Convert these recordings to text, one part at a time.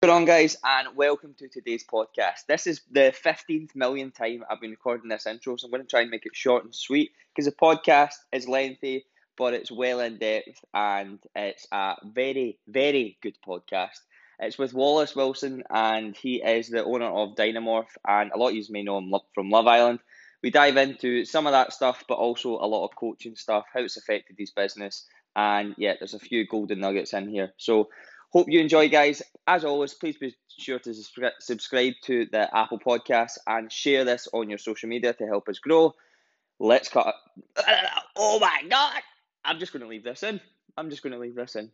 Good on, guys, and welcome to today's podcast. This is the 15th million time I've been recording this intro, so I'm going to try and make it short and sweet because the podcast is lengthy, but it's well in depth and it's a very, very good podcast. It's with Wallace Wilson, and he is the owner of Dynomorph, and a lot of you may know him from Love Island. We dive into some of that stuff, but also a lot of coaching stuff, how it's affected his business, and yeah, there's a few golden nuggets in here. So Hope you enjoy, guys. As always, please be sure to subscribe to the Apple Podcast and share this on your social media to help us grow. Let's cut. Oh my god! I'm just going to leave this in. I'm just going to leave this in.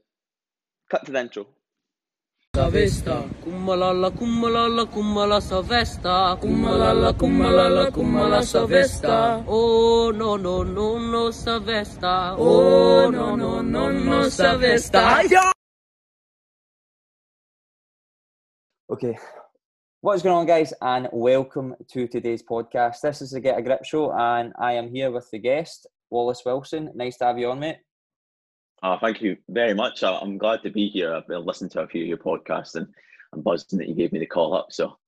Cut to the intro. Savesta, kummalala, kummalala, kummala savesta, kummalala, kummalala, kummala savesta. Oh no no no no savesta. Oh no no no no savesta. Okay, what is going on, guys, and welcome to today's podcast. This is the Get a Grip show, and I am here with the guest, Wallace Wilson. Nice to have you on, mate. Oh, thank you very much. I'm glad to be here. I've been listening to a few of your podcasts, and I'm buzzing that you gave me the call up. So,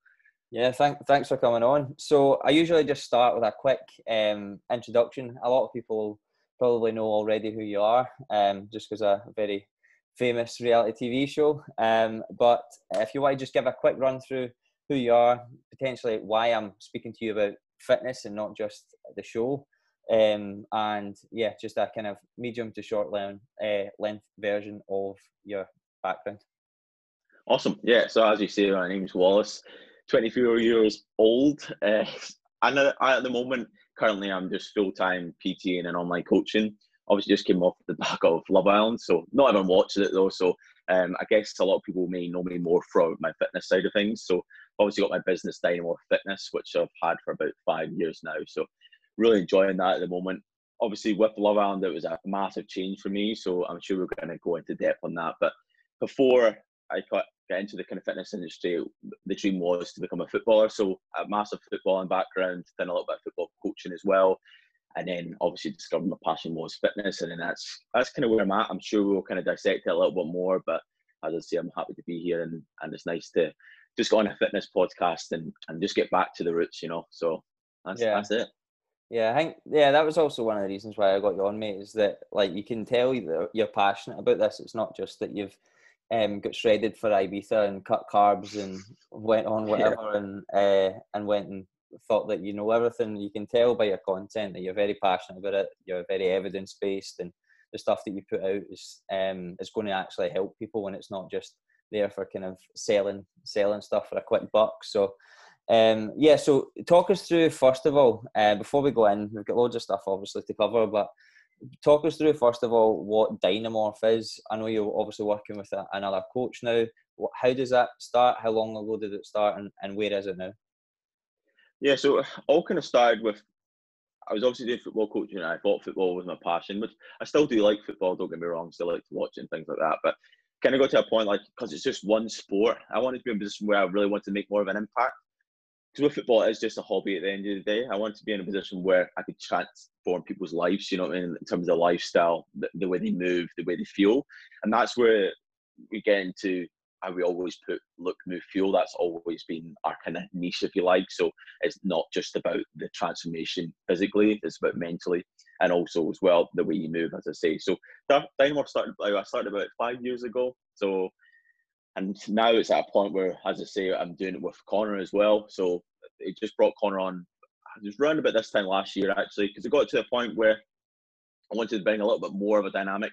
yeah, thank, thanks for coming on. So, I usually just start with a quick um, introduction. A lot of people probably know already who you are, um, just because a very famous reality TV show. Um, but if you want to just give a quick run through who you are, potentially why I'm speaking to you about fitness and not just the show. Um, and yeah, just a kind of medium to short length, uh, length version of your background. Awesome. Yeah. So as you say, my name's Wallace, 24 years old. Uh, and at the moment, currently, I'm just full time PT and online coaching obviously just came off the back of Love Island, so not even watching it though. So um, I guess a lot of people may know me more from my fitness side of things. So obviously got my business Dynamo Fitness, which I've had for about five years now. So really enjoying that at the moment. Obviously with Love Island, it was a massive change for me. So I'm sure we're going to go into depth on that. But before I got get into the kind of fitness industry, the dream was to become a footballer. So a massive footballing background, then a little bit of football coaching as well and then obviously discovered my passion was fitness, and then that's that's kind of where I'm at. I'm sure we'll kind of dissect it a little bit more, but as I say, I'm happy to be here, and and it's nice to just go on a fitness podcast and and just get back to the roots, you know. So that's yeah. that's it. Yeah, I think yeah, that was also one of the reasons why I got you on, mate. Is that like you can tell that you're passionate about this. It's not just that you've um, got shredded for Ibiza and cut carbs and went on whatever yeah. and uh, and went and thought that you know everything. You can tell by your content that you're very passionate about it. You're very evidence based, and the stuff that you put out is um, is going to actually help people when it's not just there for kind of selling selling stuff for a quick buck. So. Um, yeah, so talk us through first of all, uh, before we go in, we've got loads of stuff obviously to cover, but talk us through first of all what Dynomorph is. I know you're obviously working with a, another coach now. How does that start? How long ago did it start, and, and where is it now? Yeah, so all kind of started with I was obviously doing football coaching and I thought football was my passion, but I still do like football, don't get me wrong, still like to watch and things like that. But kind of got to a point like because it's just one sport, I wanted to be in a position where I really wanted to make more of an impact. Because with football, it's just a hobby at the end of the day. I wanted to be in a position where I could transform people's lives, you know in terms of lifestyle, the, the way they move, the way they feel. And that's where we get into we always put look, move, feel. That's always been our kind of niche, if you like. So it's not just about the transformation physically; it's about mentally, and also as well the way you move, as I say. So Dynamo started. I started about five years ago. So, and now it's at a point where, as I say, I'm doing it with Connor as well. So it just brought Connor on. It was around about this time last year actually, because it got to a point where I wanted to bring a little bit more of a dynamic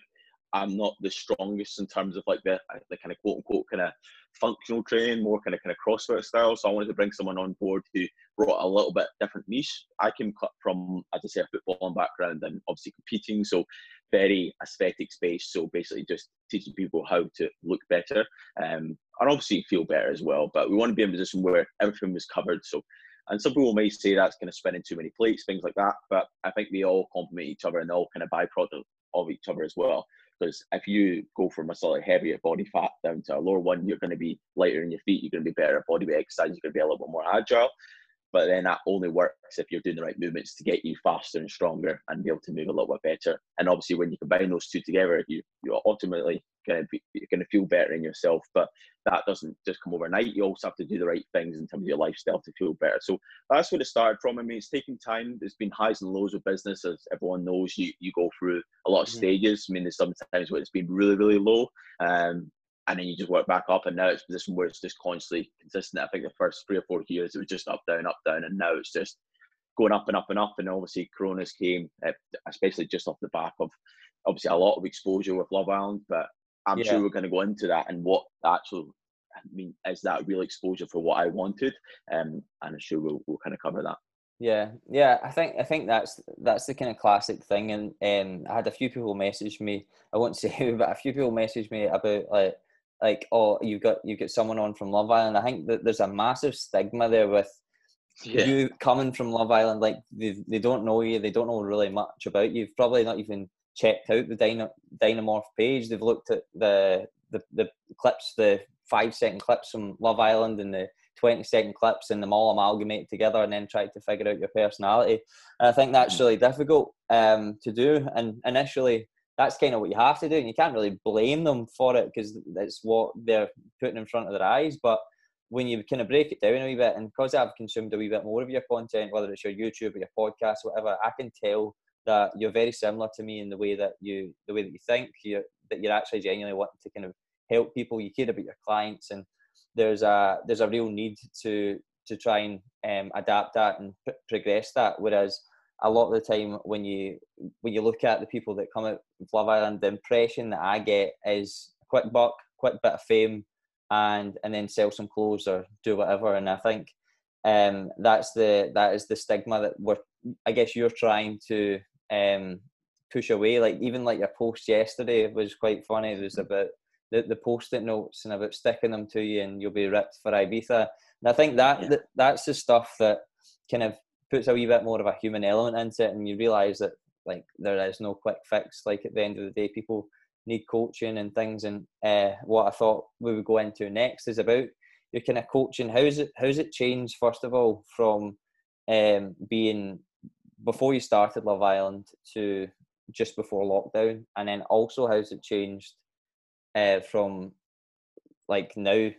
I'm not the strongest in terms of like the the kind of quote unquote kind of functional training, more kind of kind of CrossFit style. So I wanted to bring someone on board who brought a little bit different niche. I came from, as I say, a footballing background and obviously competing, so very aesthetics based. So basically, just teaching people how to look better um, and obviously feel better as well. But we want to be in a position where everything was covered. So and some people may say that's kind of spinning too many plates, things like that. But I think they all complement each other and they all kind of byproduct of each other as well. Because if you go from a slightly heavier body fat down to a lower one, you're going to be lighter in your feet. You're going to be better at body weight exercise. You're going to be a little bit more agile. But then that only works if you're doing the right movements to get you faster and stronger and be able to move a little bit better. And obviously, when you combine those two together, you you are ultimately going to be you're going to feel better in yourself. But that doesn't just come overnight. You also have to do the right things in terms of your lifestyle to feel better. So that's where it started from. I mean, it's taking time. There's been highs and lows with business, as everyone knows. You you go through a lot of mm-hmm. stages. I mean, there's sometimes where it's been really really low. Um, and then you just work back up and now it's a position where it's just constantly consistent. I think the first three or four years it was just up, down, up, down, and now it's just going up and up and up. And obviously, Coronas came, uh, especially just off the back of obviously a lot of exposure with Love Island. But I'm yeah. sure we're going to go into that and what actual, I mean, is that real exposure for what I wanted? Um, and I'm sure we'll, we'll kind of cover that. Yeah, yeah, I think I think that's that's the kind of classic thing, and um, I had a few people message me. I won't say who, but a few people message me about like like oh you've got you've got someone on from Love Island. I think that there's a massive stigma there with yeah. you coming from Love Island. Like they they don't know you, they don't know really much about you. You've probably not even checked out the Dyna, Dynomorph page. They've looked at the, the the clips, the five second clips from Love Island and the 20 second clips and them all amalgamate together and then try to figure out your personality. And I think that's mm. really difficult um, to do. And initially, that's kind of what you have to do, and you can't really blame them for it because it's what they're putting in front of their eyes. But when you kind of break it down a wee bit, and because I've consumed a wee bit more of your content, whether it's your YouTube or your podcast, whatever, I can tell that you're very similar to me in the way that you, the way that you think, you that you're actually genuinely wanting to kind of help people. You care about your clients, and there's a there's a real need to to try and um, adapt that and p- progress that. Whereas a lot of the time when you when you look at the people that come out of Love Island, the impression that I get is a quick buck, quick bit of fame, and and then sell some clothes or do whatever. And I think um, that's the that is the stigma that we're I guess you're trying to um, push away. Like even like your post yesterday was quite funny. It was about the, the post-it notes and about sticking them to you and you'll be ripped for Ibiza. And I think that, yeah. that that's the stuff that kind of puts a wee bit more of a human element into it, and you realise that like there is no quick fix. Like at the end of the day, people need coaching and things. And uh, what I thought we would go into next is about your kind of coaching. How's it how's it changed first of all from um, being before you started Love Island to just before lockdown, and then also how's it changed uh, from like now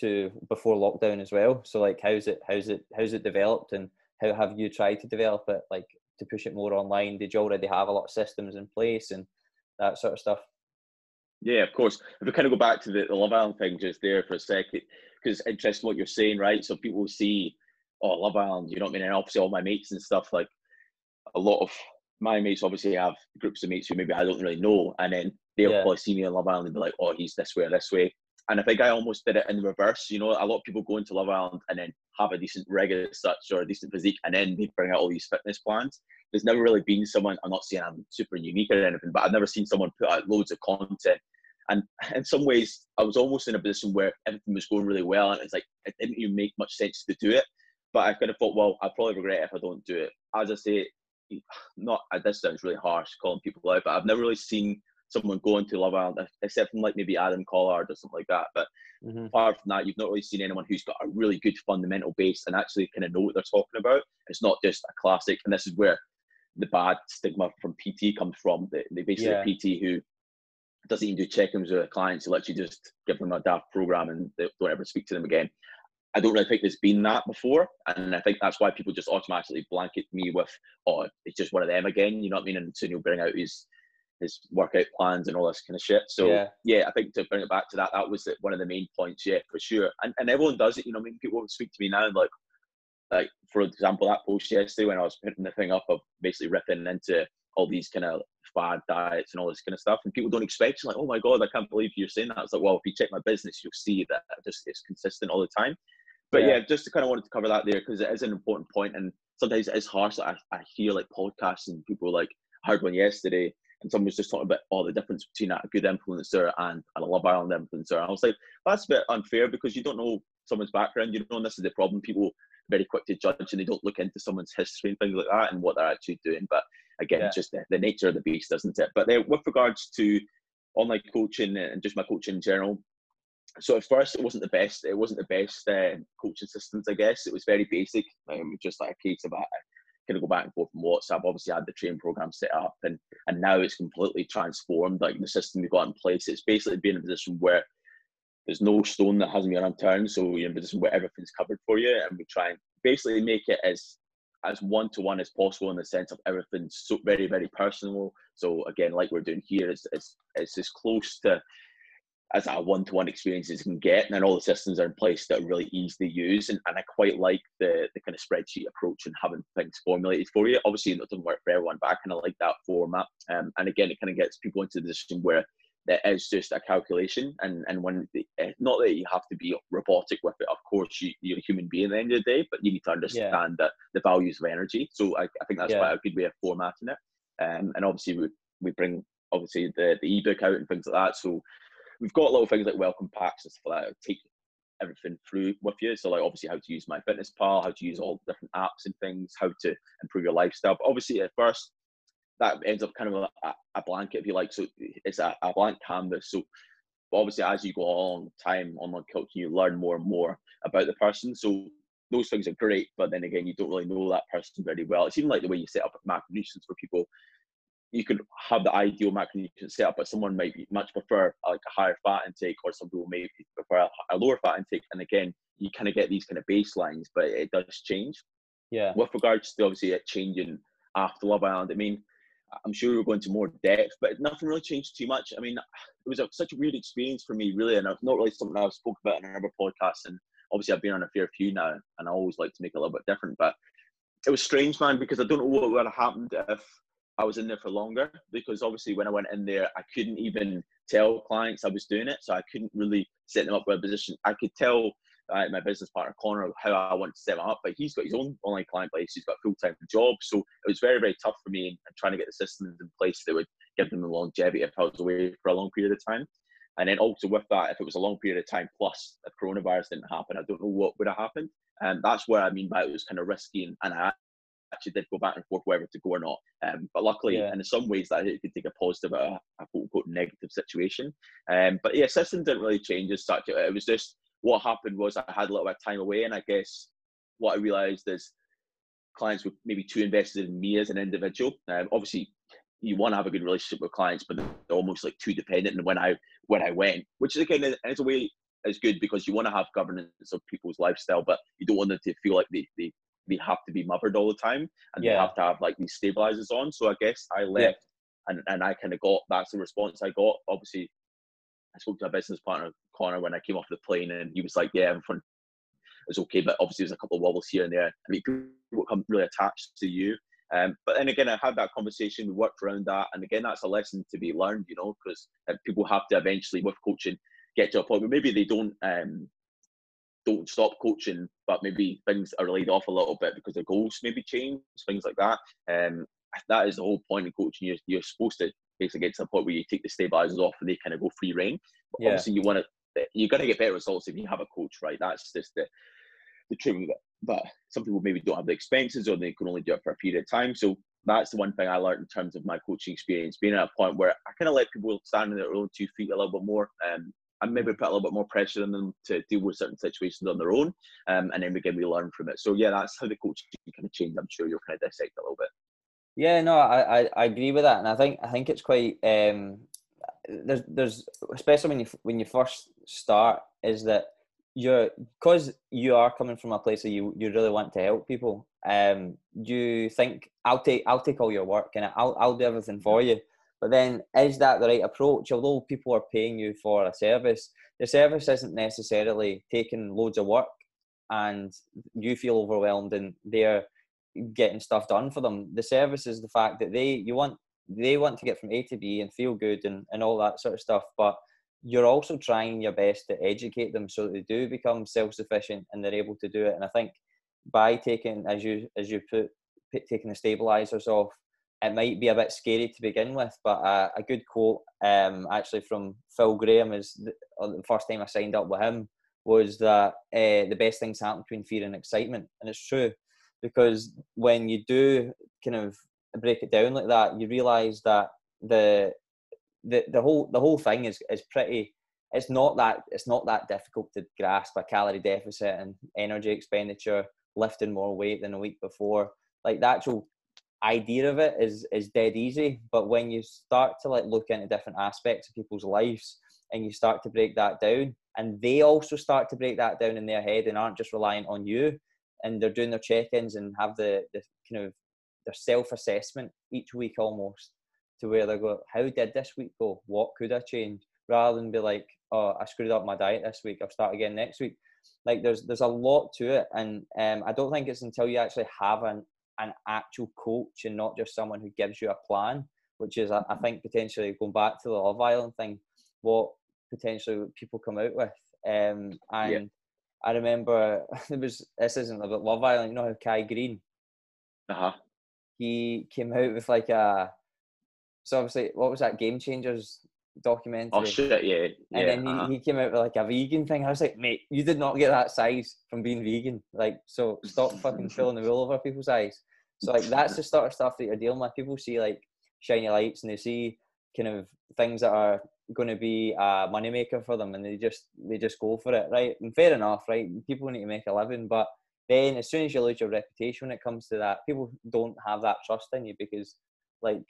to before lockdown as well? So like how's it how's it how's it developed and how have you tried to develop it like to push it more online? Did you already have a lot of systems in place and that sort of stuff? Yeah of course. If we kind of go back to the, the love island thing just there for a second because interesting what you're saying right? So people see oh love island you know what i mean? And obviously all my mates and stuff like a lot of my mates obviously have groups of mates who maybe i don't really know and then they'll yeah. probably see me on love island and be like oh he's this way or this way. And I think I almost did it in the reverse. You know, a lot of people go into Love Island and then have a decent rig as such or a decent physique, and then they bring out all these fitness plans. There's never really been someone. I'm not saying I'm super unique or anything, but I've never seen someone put out loads of content. And in some ways, I was almost in a position where everything was going really well, and it's like it didn't even make much sense to do it. But I kind of thought, well, I'll probably regret it if I don't do it. As I say, not I this sounds really harsh calling people out, but I've never really seen someone going to Love Island, except from like maybe Adam Collard or something like that. But mm-hmm. apart from that, you've not really seen anyone who's got a really good fundamental base and actually kind of know what they're talking about. It's not just a classic, and this is where the bad stigma from PT comes from. They, they basically yeah. PT who doesn't even do check-ins with clients, who literally just give them a daft program and they don't ever speak to them again. I don't really think there's been that before, and I think that's why people just automatically blanket me with, "Oh, it's just one of them again." You know what I mean? And soon he'll bring out his his workout plans and all this kind of shit. So yeah, yeah I think to bring it back to that, that was the, one of the main points. Yeah, for sure. And and everyone does it. You know, I mean, people speak to me now and like, like for example, that post yesterday when I was putting the thing up of basically ripping into all these kind of fad diets and all this kind of stuff, and people don't expect. Like, oh my god, I can't believe you're saying that. It's like, well, if you check my business, you'll see that just it's consistent all the time. But yeah, yeah just to kind of wanted to cover that there because it is an important point, and sometimes it is harsh. Like I, I hear like podcasts and people like I heard one yesterday and someone was just talking about all oh, the difference between a good influencer and, and a Love Island influencer. And I was like, that's a bit unfair because you don't know someone's background. You know, and this is the problem. People very quick to judge and they don't look into someone's history and things like that and what they're actually doing. But again, yeah. just the, the, nature of the beast, isn't it? But then with regards to online coaching and just my coaching in general, so at first it wasn't the best. It wasn't the best uh, coaching systems, I guess. It was very basic, um, just like a case of a kind of go back and forth from WhatsApp. Obviously, I had the training program set up, and and now it's completely transformed. Like the system we've got in place, it's basically been in a position where there's no stone that hasn't been unturned. So you're in a position where everything's covered for you, and we try and basically make it as as one to one as possible in the sense of everything's so very very personal. So again, like we're doing here, is it's it's as close to as a one-to-one experience as you can get, and then all the systems are in place that are really easy to use. And, and I quite like the the kind of spreadsheet approach and having things formulated for you. Obviously, it doesn't work for everyone, but I kind of like that format. Um, and again, it kind of gets people into the position where it is just a calculation, and and when the, eh, not that you have to be robotic with it. Of course, you, you're a human being at the end of the day, but you need to understand yeah. that the values of energy. So I, I think that's yeah. quite a good way of formatting it. Um, and obviously we we bring obviously the the ebook out and things like that. So we've got little things like welcome packs and stuff like that. Take everything through with you. So like obviously how to use my fitness pal, how to use all the different apps and things, how to improve your lifestyle. But obviously at first that ends up kind of a, a blanket if you like. So it's a, a blank canvas. So obviously as you go along time online coaching, you learn more and more about the person. So those things are great, but then again, you don't really know that person very well. It's even like the way you set up macronutrients for people you could have the ideal macronutrient setup, but someone might much prefer like a higher fat intake, or some people may prefer a, lower fat intake. And again, you kind of get these kind of baselines, but it does change. Yeah. With regards to obviously it changing after Love Island, I mean, I'm sure we're going to more depth, but nothing really changed too much. I mean, it was a, such a weird experience for me, really, and I've not really something I've spoken about in another podcast. And obviously, I've been on a fair few now, and I always like to make it a little bit different. But it was strange, man, because I don't know what would have happened if I was in there for longer because obviously when I went in there, I couldn't even tell clients I was doing it. So I couldn't really set them up with a position. I could tell uh, my business partner Connor how I want to set him up, but he's got his own online client base. He's got a full time job, so it was very very tough for me and trying to get the systems in place that would give them the longevity if I was away for a long period of time. And then also with that, if it was a long period of time plus if coronavirus didn't happen, I don't know what would have happened. And that's where I mean by it was kind of risky and, and I actually did go back and forth whether to go or not. Um, but luckily, yeah. in some ways, that it could take a positive, a, a quote unquote negative situation. Um, but yeah, system didn't really change as such. It was just what happened was I had a little bit of time away, and I guess what I realised is clients were maybe too invested in me as an individual. Um, obviously, you want to have a good relationship with clients, but they're almost like too dependent. And when I when I went, which is again, in a way, is good because you want to have governance of people's lifestyle, but you don't want them to feel like they, they they have to be mothered all the time and yeah. they have to have like these stabilizers on. So I guess I left yeah. and, and I kind of got that's the response I got. Obviously, I spoke to a business partner, Connor, when I came off the plane, and he was like, "Yeah, everything was okay, but obviously there's a couple of wobbles here and there. I mean, people come really attached to you." Um, but then again, I had that conversation. We worked around that, and again, that's a lesson to be learned, you know, because uh, people have to eventually, with coaching, get to a point where maybe they don't um, don't stop coaching, but maybe things are laid off a little bit because the goals maybe change, things like that. Um, that is the whole point of coaching. You're, you're supposed to basically get to the point where you take the stabilizers off and they kind of go free reign. But yeah. obviously, you want to, you're going to get better results if you have a coach, right? That's just the the truth. But some people maybe don't have the expenses or they can only do it for a period of time. So that's the one thing I learned in terms of my coaching experience, being at a point where I kind of let people stand on their own two feet a little bit more. Um, and maybe put a little bit more pressure on them to deal with certain situations on their own. Um, and then again, we learn from it. So yeah, that's how the coaching kind of changed. I'm sure you'll kind of dissect a little bit. Yeah, no, I, I, I agree with that, and I think I think it's quite um, there's there's especially when you when you first start is that you're because you are coming from a place that you you really want to help people. Um, you think I'll take I'll take all your work and I'll I'll do everything for you but then, is that the right approach? Although people are paying you for a service, the service isn't necessarily taking loads of work and you feel overwhelmed and they're getting stuff done for them. The service is the fact that they you want they want to get from A to B and feel good and, and all that sort of stuff. But you're also trying your best to educate them so they do become self sufficient and they're able to do it. And I think by taking as you as you put taking the stabilizers off it might be a bit scary to begin with, but a good quote um, actually from Phil Graham is the, uh, the, first time I signed up with him was that uh, the best things happen between fear and excitement, and it's true because when you do kind of break it down like that, you realise that the the the whole the whole thing is is pretty it's not that it's not that difficult to grasp a calorie deficit and energy expenditure, lifting more weight than a week before. Like the actual idea of it is is dead easy, but when you start to like look into different aspects of people's lives and you start to break that down, and they also start to break that down in their head and aren't just reliant on you, and they're doing their check-ins and have the the kind of their self-assessment each week almost to where they go, how did this week go? What could I change? Rather than be like, oh, I screwed up my diet this week. I'll start again next week. Like there's there's a lot to it, and um, I don't think it's until you actually have an an actual coach and not just someone who gives you a plan, which is I, I think potentially going back to the Love Island thing, what potentially people come out with. Um, and yeah. I remember there was this isn't about Love Island. You know how Kai Greene, uh huh, he came out with like a so obviously what was that Game Changers documentary. Oh shit, yeah. yeah and then uh-huh. he, he came out with like a vegan thing. I was like, mate, you did not get that size from being vegan. Like, so stop fucking filling the wool over people's eyes. So like that's the sort of stuff that you're dealing with. People see like shiny lights and they see kind of things that are going to be a moneymaker for them, and they just they just go for it, right? And fair enough, right? People need to make a living, but then as soon as you lose your reputation when it comes to that, people don't have that trust in you because like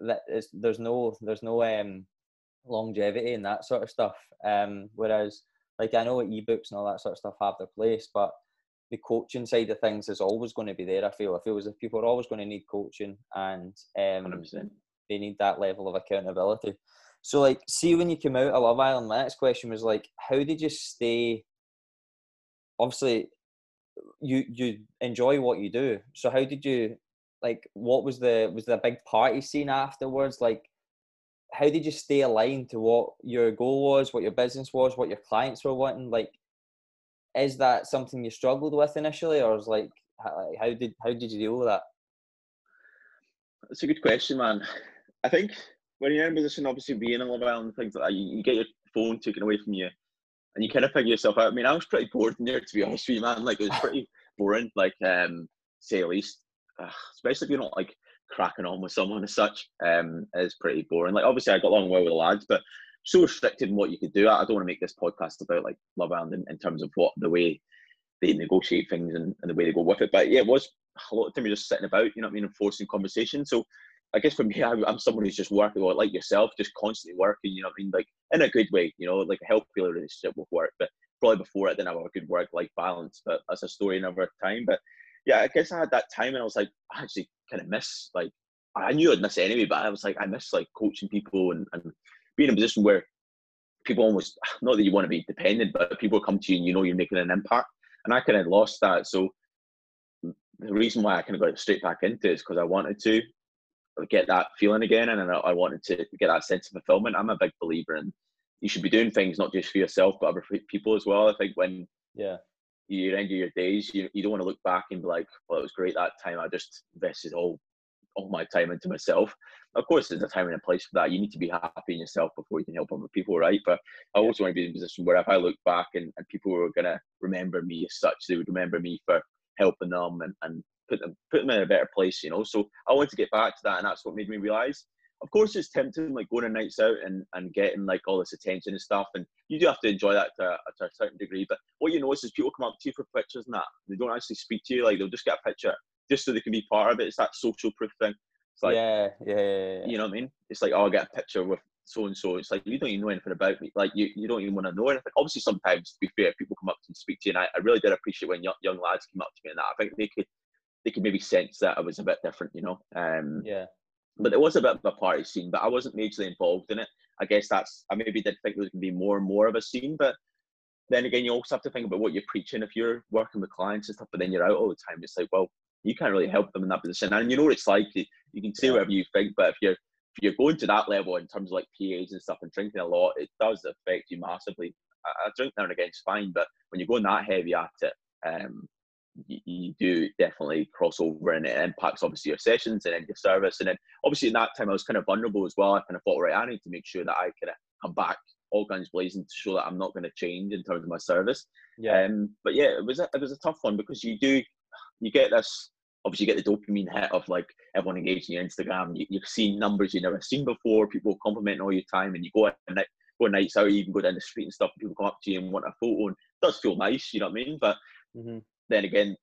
that is there's no there's no um longevity and that sort of stuff. Um, whereas, like I know ebooks and all that sort of stuff have their place, but the coaching side of things is always going to be there. I feel I feel as if people are always going to need coaching and um, they need that level of accountability. So, like, see when you came out of Love Island, my next question was like, how did you stay? Obviously, you you enjoy what you do. So, how did you like? What was the was the big party scene afterwards? Like, how did you stay aligned to what your goal was, what your business was, what your clients were wanting? Like, is that something you struggled with initially, or is like how, did how did you deal with that? That's a good question, man. I think when you're in a position, obviously being in Love Island and things like that, you, you, get your phone taken away from you, and you kind of figure yourself out. I mean, I was pretty bored in there, to be honest with you, man. Like it was pretty boring, like um, say at least, uh, especially if you're not like cracking on with someone as such um, is pretty boring. Like obviously I got along well with the lads, but so restricted in what you could do. I, don't want to make this podcast about like Love Island in, in terms of what the way they negotiate things and, and, the way they go with it. But yeah, it was a lot of time you're just sitting about, you know what I mean, forcing conversation. So I guess for me, I, am someone who's just working, like yourself, just constantly working, you know what I mean, like in a good way, you know, like a healthy relationship with work. But probably before I didn't have a good work life balance, but that's a story another time. But yeah, I guess I had that time and I was like, I actually kind of miss like I knew I'd miss it anyway, but I was like, I miss like coaching people and, and being in a position where people almost not that you want to be dependent, but people come to you and you know you're making an impact. And I kind of lost that. So the reason why I kind of got straight back into it is because I wanted to get that feeling again, and I wanted to get that sense of fulfillment. I'm a big believer in you should be doing things not just for yourself but other people as well. I think when yeah you end your days, you, you don't want to look back and be like, well, it was great that time. I just invested all all my time into myself. Of course, there's a time and a place for that. You need to be happy in yourself before you can help other people, right? But I also want to be in a position where if I look back and, and people were going to remember me as such, they would remember me for helping them and, and put them put them in a better place, you know. So I want to get back to that, and that's what made me realize. Of course, it's tempting, like going on nights out and, and getting like all this attention and stuff, and you do have to enjoy that to, to a certain degree. But what you notice is people come up to you for pictures and that they don't actually speak to you. Like they'll just get a picture just so they can be part of it. It's that social proof thing. It's like, yeah, yeah, yeah, yeah. you know what I mean? It's like, oh, I get a picture with so and so. It's like you don't even know anything about me. Like you, you don't even want to know anything. Obviously, sometimes to be fair, people come up to and speak to you, and I, I really did appreciate when young, young lads came up to me and that. I think they could they could maybe sense that I was a bit different, you know. Um, yeah. But it was a bit of a party scene, but I wasn't majorly involved in it. I guess that's I maybe did think there was going to be more and more of a scene, but then again, you also have to think about what you're preaching if you're working with clients and stuff. But then you're out all the time. It's like, well, you can't really help them in that position. And you know what it's like. You, you can say whatever you think, but if you're if you're going to that level in terms of like PAs and stuff and drinking a lot, it does affect you massively. I, I drink now and again, it's fine, but when you're going that heavy at it, um, you, you, do definitely cross over and it impacts obviously your sessions and then your service. And then obviously in that time I was kind of vulnerable as well. I kind of thought, right, I need to make sure that I kind of come back all guns blazing to show that I'm not going to change in terms of my service. Yeah. Um, but yeah, it was a, it was a tough one because you do you get this obviously you get the dopamine hit of like everyone engaging your Instagram. You, you've seen numbers you've never seen before. People complimenting all your time, and you go out and go nights out, you even go down the street and stuff, and people come up to you and want a photo, and it does feel nice, you know what I mean? But mm-hmm. then again,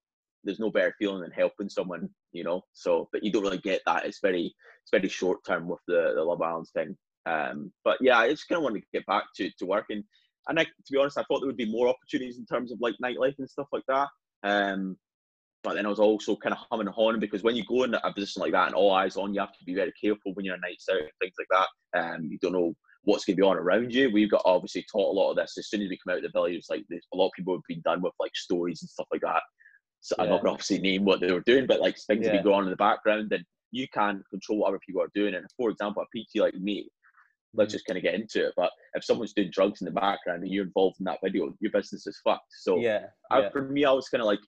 there's no better feeling than helping someone, you know. So, but you don't really get that. It's very, it's very short term with the the Love Island thing. Um, but yeah, I just kind of want to get back to to working. And I, to be honest, I thought there would be more opportunities in terms of like nightlife and stuff like that. Um, but then I was also kind of humming and hawing because when you go in a position like that and all eyes on you, have to be very careful when you're a night out and things like that. Um, you don't know what's going to be on around you. We've got obviously taught a lot of this as soon as we come out of the village. Like a lot of people have been done with like stories and stuff like that. So yeah. I'm not going to obviously name what they were doing, but like things yeah. have been going on in the background, and you can't control what other people are doing. And for example, a PT like me, let's mm. just kind of get into it. But if someone's doing drugs in the background and you're involved in that video, your business is fucked. So yeah, I, for me, I was kind of like,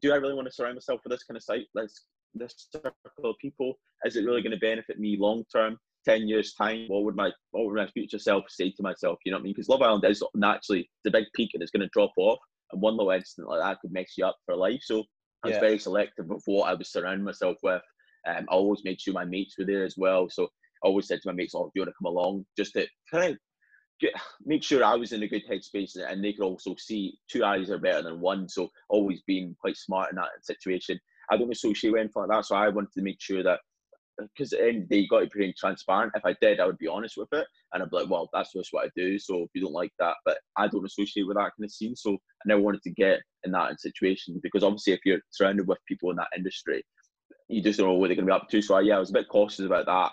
do I really want to surround myself with this kind of site? This this circle of people? Is it really going to benefit me long term? Ten years time, what would my what would my future self say to myself? You know what I mean? Because Love Island is naturally the big peak and it's going to drop off, and one little incident like that could mess you up for life. So I was yeah. very selective of what I was surrounding myself with. Um, I always made sure my mates were there as well. So I always said to my mates, "Oh, do you want to come along?" Just to kind of make sure I was in a good headspace, and they could also see two eyes are better than one. So always being quite smart in that situation. I don't associate with anything like that, so I wanted to make sure that because at the end of the day, you got to be transparent. If I did, I would be honest with it, and I'd be like, "Well, that's just what I do." So if you don't like that, but I don't associate with that kind of scene, so I never wanted to get in that situation because obviously, if you're surrounded with people in that industry, you just don't know what they're going to be up to. So yeah, I was a bit cautious about that.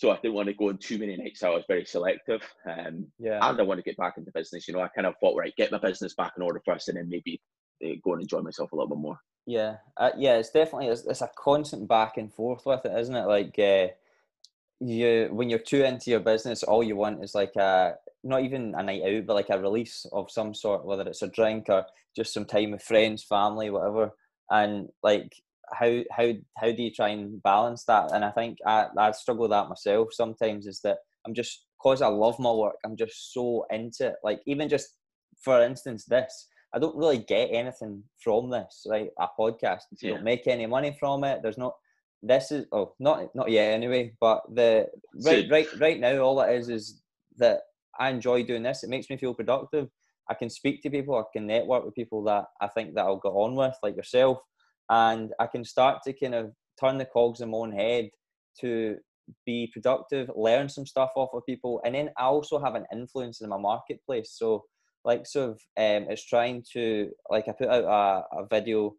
So I didn't want to go on too many nights out. I was very selective. Um, yeah. And I want to get back into business. You know, I kind of thought, right, get my business back in order first, and then maybe uh, go and enjoy myself a little bit more. Yeah, uh, yeah, it's definitely it's, it's, a constant back and forth with it, isn't it? Like uh, you, when you're too into your business, all you want is like a not even a night out, but like a release of some sort, whether it's a drink or just some time with friends, family, whatever. And like how how how do you try and balance that? And I think I I struggle with that myself sometimes. Is that I'm just because I love my work, I'm just so into it. Like even just for instance, this I don't really get anything from this. Right, a podcast. You yeah. don't make any money from it. There's not. This is oh not not yet anyway. But the right right right now, all it is is that I enjoy doing this. It makes me feel productive. I can speak to people. I can network with people that I think that I'll get on with, like yourself and I can start to kind of turn the cogs in my own head to be productive, learn some stuff off of people, and then I also have an influence in my marketplace. So, like, sort of, um, it's trying to like I put out a, a video,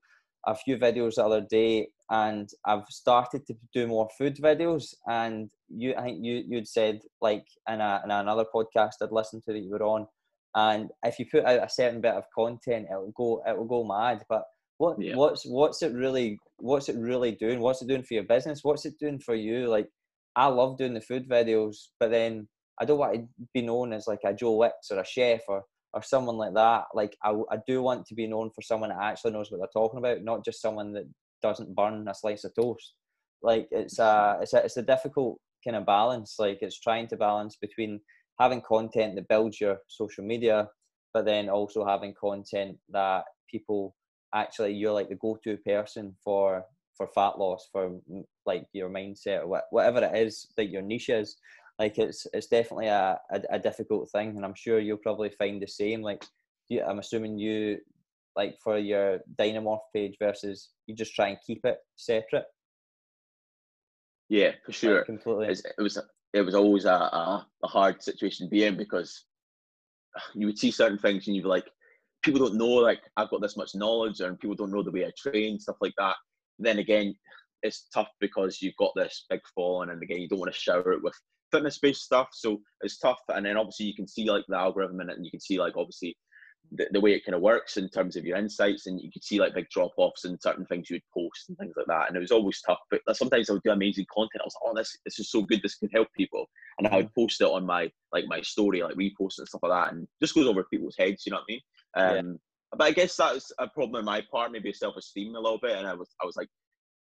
a few videos the other day, and I've started to do more food videos. And you, I think you you'd said like in, a, in another podcast I'd listened to that you were on, and if you put out a certain bit of content, it will go it will go mad, but what yeah. what's what's it really what's it really doing? What's it doing for your business? What's it doing for you? Like I love doing the food videos, but then I don't want to be known as like a Joe Wicks or a chef or or someone like that. Like I, I do want to be known for someone that actually knows what they're talking about, not just someone that doesn't burn a slice of toast. Like it's a mm-hmm. it's a it's a difficult kind of balance. Like it's trying to balance between having content that builds your social media, but then also having content that people actually you're like the go-to person for for fat loss for like your mindset or whatever it is that your niche is like it's it's definitely a, a, a difficult thing and i'm sure you'll probably find the same like you, i'm assuming you like for your dynomorph page versus you just try and keep it separate? Yeah for sure. Like completely. It was it was always a, a, a hard situation to be in because you would see certain things and you'd be like people don't know like I've got this much knowledge and people don't know the way I train, stuff like that. Then again, it's tough because you've got this big following and again you don't want to shower it with fitness based stuff. So it's tough. And then obviously you can see like the algorithm in it and you can see like obviously the, the way it kind of works in terms of your insights and you could see like big drop offs and certain things you would post and things like that. And it was always tough. But sometimes I would do amazing content. I was like, oh this this is so good, this can help people. And I would mm-hmm. post it on my like my story, like repost and stuff like that. And just goes over people's heads, you know what I mean? Um, yeah. But I guess that's a problem on my part, maybe self esteem a little bit. And I was, I was like,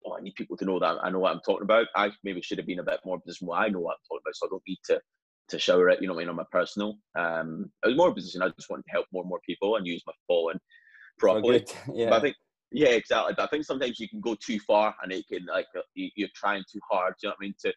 oh, I need people to know that I know what I'm talking about. I maybe should have been a bit more where I know what I'm talking about, so I don't need to to shower it. You know, what I mean, on my personal. Um, I was more position. I just wanted to help more and more people and use my following properly. yeah. But I think, yeah, exactly. But I think sometimes you can go too far and it can like you, are trying too hard. You know what I mean? To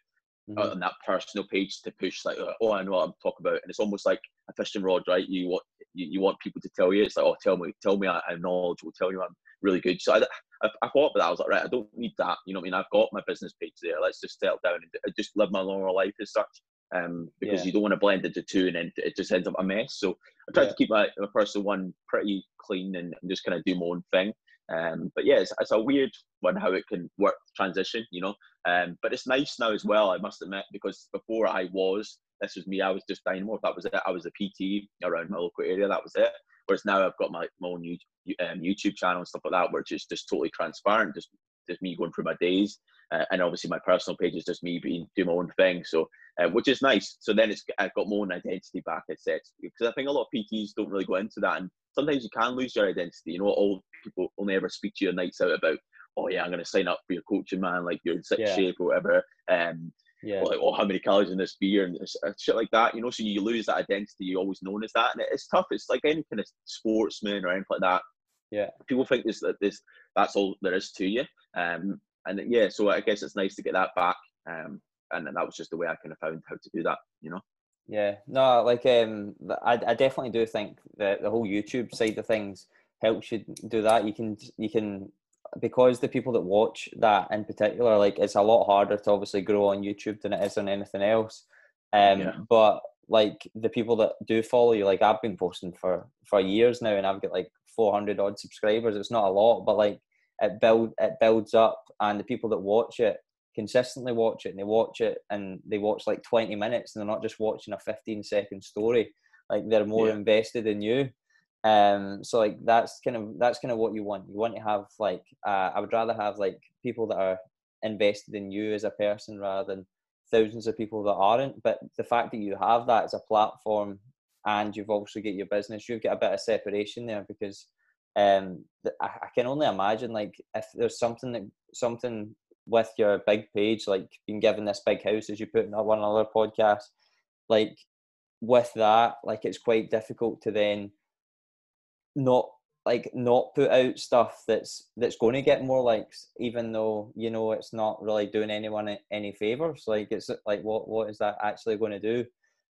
mm-hmm. on that personal page to push like, oh, I know what I'm talking about, and it's almost like a fishing rod, right? You want you, you want people to tell you. It's like, oh, tell me, tell me, I, I'm knowledgeable. Tell you I'm really good. So I, I, I thought about that. I was like, right, I don't need that. You know what I mean? I've got my business page there. Let's just settle down and just live my normal life as such. Um, because yeah. you don't want to blend into two and then it just ends up a mess. So I tried yeah. to keep my, my personal one pretty clean and, and just kind of do my own thing. Um, but yeah, it's, it's, a weird one how it can work transition, you know. Um, but it's nice now as well, I must admit, because before I was, this was me, I was just Dynamo. That was it. I was a PT around my local area. That was it. Whereas now I've got my, my own um, YouTube channel and stuff like that, which is just totally transparent, just just me going through my days, uh, and obviously my personal page is just me being doing my own thing. So, uh, which is nice. So then it's I've got my own identity back. It's because I think a lot of PTs don't really go into that, and sometimes you can lose your identity. You know, all people only ever speak to you nights out about, oh yeah, I'm going to sign up for your coaching, man. Like you're in sick yeah. shape or whatever. Um, yeah. Or like, oh, how many calories in this beer and uh, shit like that. You know, so you lose that identity you're always known as that, and it's tough. It's like any kind of sportsman or anything like that. Yeah. People think this that this that's all there is to you. Um, and yeah, so I guess it's nice to get that back. Um, and that was just the way I kind of found how to do that. You know. Yeah, no, like um, I, I definitely do think that the whole YouTube side of things helps you do that. You can you can because the people that watch that in particular, like it's a lot harder to obviously grow on YouTube than it is on anything else. Um, yeah. but like the people that do follow you, like I've been posting for for years now, and I've got like 400 odd subscribers. It's not a lot, but like it build it builds up, and the people that watch it consistently watch it, and they watch it, and they watch like 20 minutes, and they're not just watching a 15 second story. Like they're more yeah. invested in you. Um, so like that's kind of that's kind of what you want. You want to have like uh, I would rather have like people that are invested in you as a person rather than thousands of people that aren't. But the fact that you have that as a platform and you've also got your business, you've got a bit of separation there because um, I, I can only imagine like if there's something that something with your big page, like being given this big house as you put in one other podcast, like with that, like it's quite difficult to then not like not put out stuff that's that's going to get more likes even though you know it's not really doing anyone any favors. Like it's like what what is that actually going to do?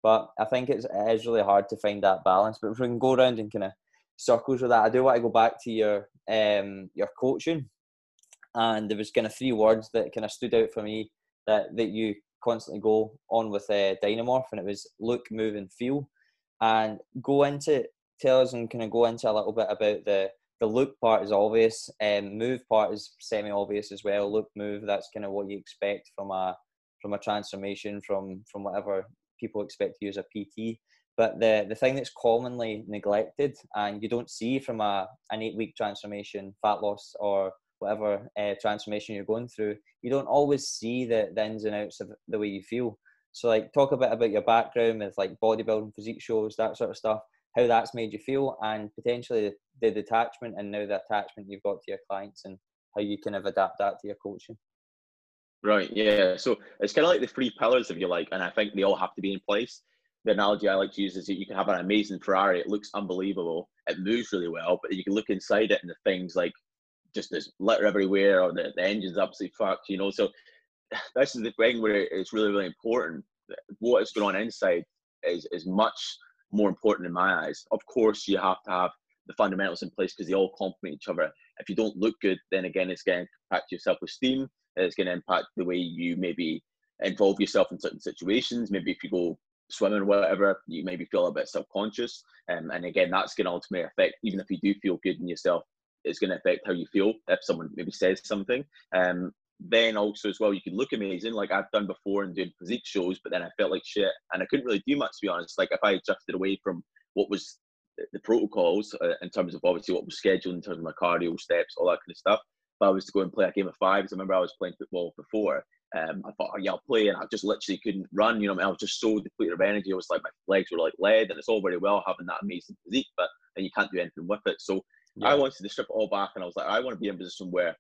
But i think it's it is really hard to find that balance. But if we can go around and kind of circles with that i do want to go back to your um your coaching and there was kind of three words that kind of stood out for me that that you constantly go on with uh, dynomorph and it was look move and feel and go into tell us and kind of go into a little bit about the the look part is obvious, um, move part is semi obvious as well. Look, move that's kind of what you expect from a from a transformation from from whatever people expect to use a PT. But the the thing that's commonly neglected and you don't see from a an eight week transformation, fat loss or whatever uh, transformation you're going through, you don't always see the, the ins and outs of the way you feel. So like talk a bit about your background with like bodybuilding, physique shows, that sort of stuff, how that's made you feel and potentially the detachment and now the attachment you've got to your clients and how you kind of adapt that to your coaching. Right, yeah. So it's kind of like the three pillars, if you like, and I think they all have to be in place. The analogy I like to use is that you can have an amazing Ferrari, it looks unbelievable, it moves really well, but you can look inside it and the things like just there's litter everywhere or the, the engine's absolutely fucked, you know. So this is the thing where it's really, really important. What is going on inside is, is much more important in my eyes. Of course, you have to have the fundamentals in place because they all complement each other. If you don't look good, then again, it's going to impact your self esteem. It's going to impact the way you maybe involve yourself in certain situations. Maybe if you go swimming or whatever, you maybe feel a bit self conscious. Um, and again, that's going to ultimately affect, even if you do feel good in yourself, it's going to affect how you feel if someone maybe says something. Um, then also as well, you can look amazing, like I've done before and doing physique shows, but then I felt like shit and I couldn't really do much to be honest. Like if I drifted away from what was the protocols uh, in terms of obviously what was scheduled in terms of my cardio steps, all that kind of stuff. If I was to go and play a game of fives, I remember I was playing football before. Um, I thought, oh, yeah, I'll play, and I just literally couldn't run. You know, I, mean, I was just so depleted of energy. I was like, my legs were like lead, and it's all very well having that amazing physique, but then you can't do anything with it. So yeah. I wanted to strip it all back, and I was like, I want to be in a position where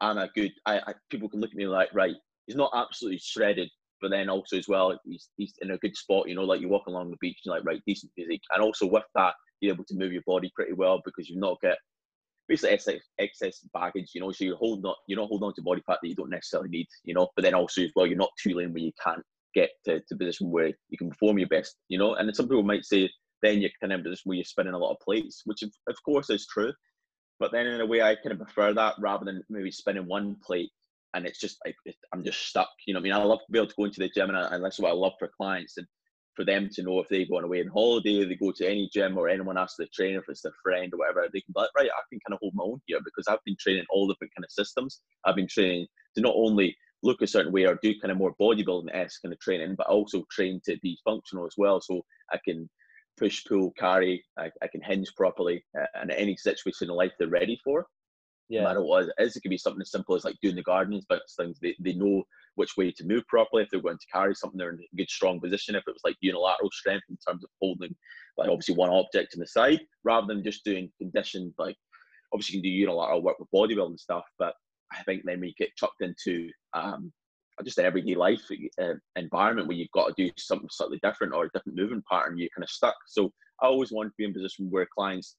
I'm a good. I, I people can look at me like, right, he's not absolutely shredded, but then also as well, he's he's in a good spot. You know, like you walk along the beach, and you're like, right, decent physique, and also with that, you're able to move your body pretty well because you've not got basically excess, excess baggage, you know, so you're holding on, you're not holding on to body fat that you don't necessarily need, you know, but then also as well, you're not too lean where you can't get to, to a position where you can perform your best, you know, and then some people might say then you're kind of position where you're spinning a lot of plates, which of, of course is true, but then in a way I kind of prefer that rather than maybe spinning one plate and it's just like I'm just stuck. You know, I mean, I love to be able to go into the gym, and, I, and that's what I love for clients and for them to know if they go on away on holiday, they go to any gym or anyone asks the trainer if it's their friend or whatever, they can be like, right, I can kind of hold my own here because I've been training all different kind of systems. I've been training to not only look a certain way or do kind of more bodybuilding esque kind of training, but also train to be functional as well. So I can push, pull, carry, I, I can hinge properly, uh, and any situation in life they're ready for yeah. no matter what it is. It could be something as simple as like doing the gardening but things. They, they know which way to move properly. If they're going to carry something, they're in a good, strong position. If it was like unilateral strength in terms of holding, like obviously one object in the side, rather than just doing conditioned, like obviously you can do unilateral work with bodybuilding stuff, but I think then we get chucked into um, just an everyday life uh, environment where you've got to do something slightly different or a different movement pattern, you're kind of stuck. So I always want to be in a position where clients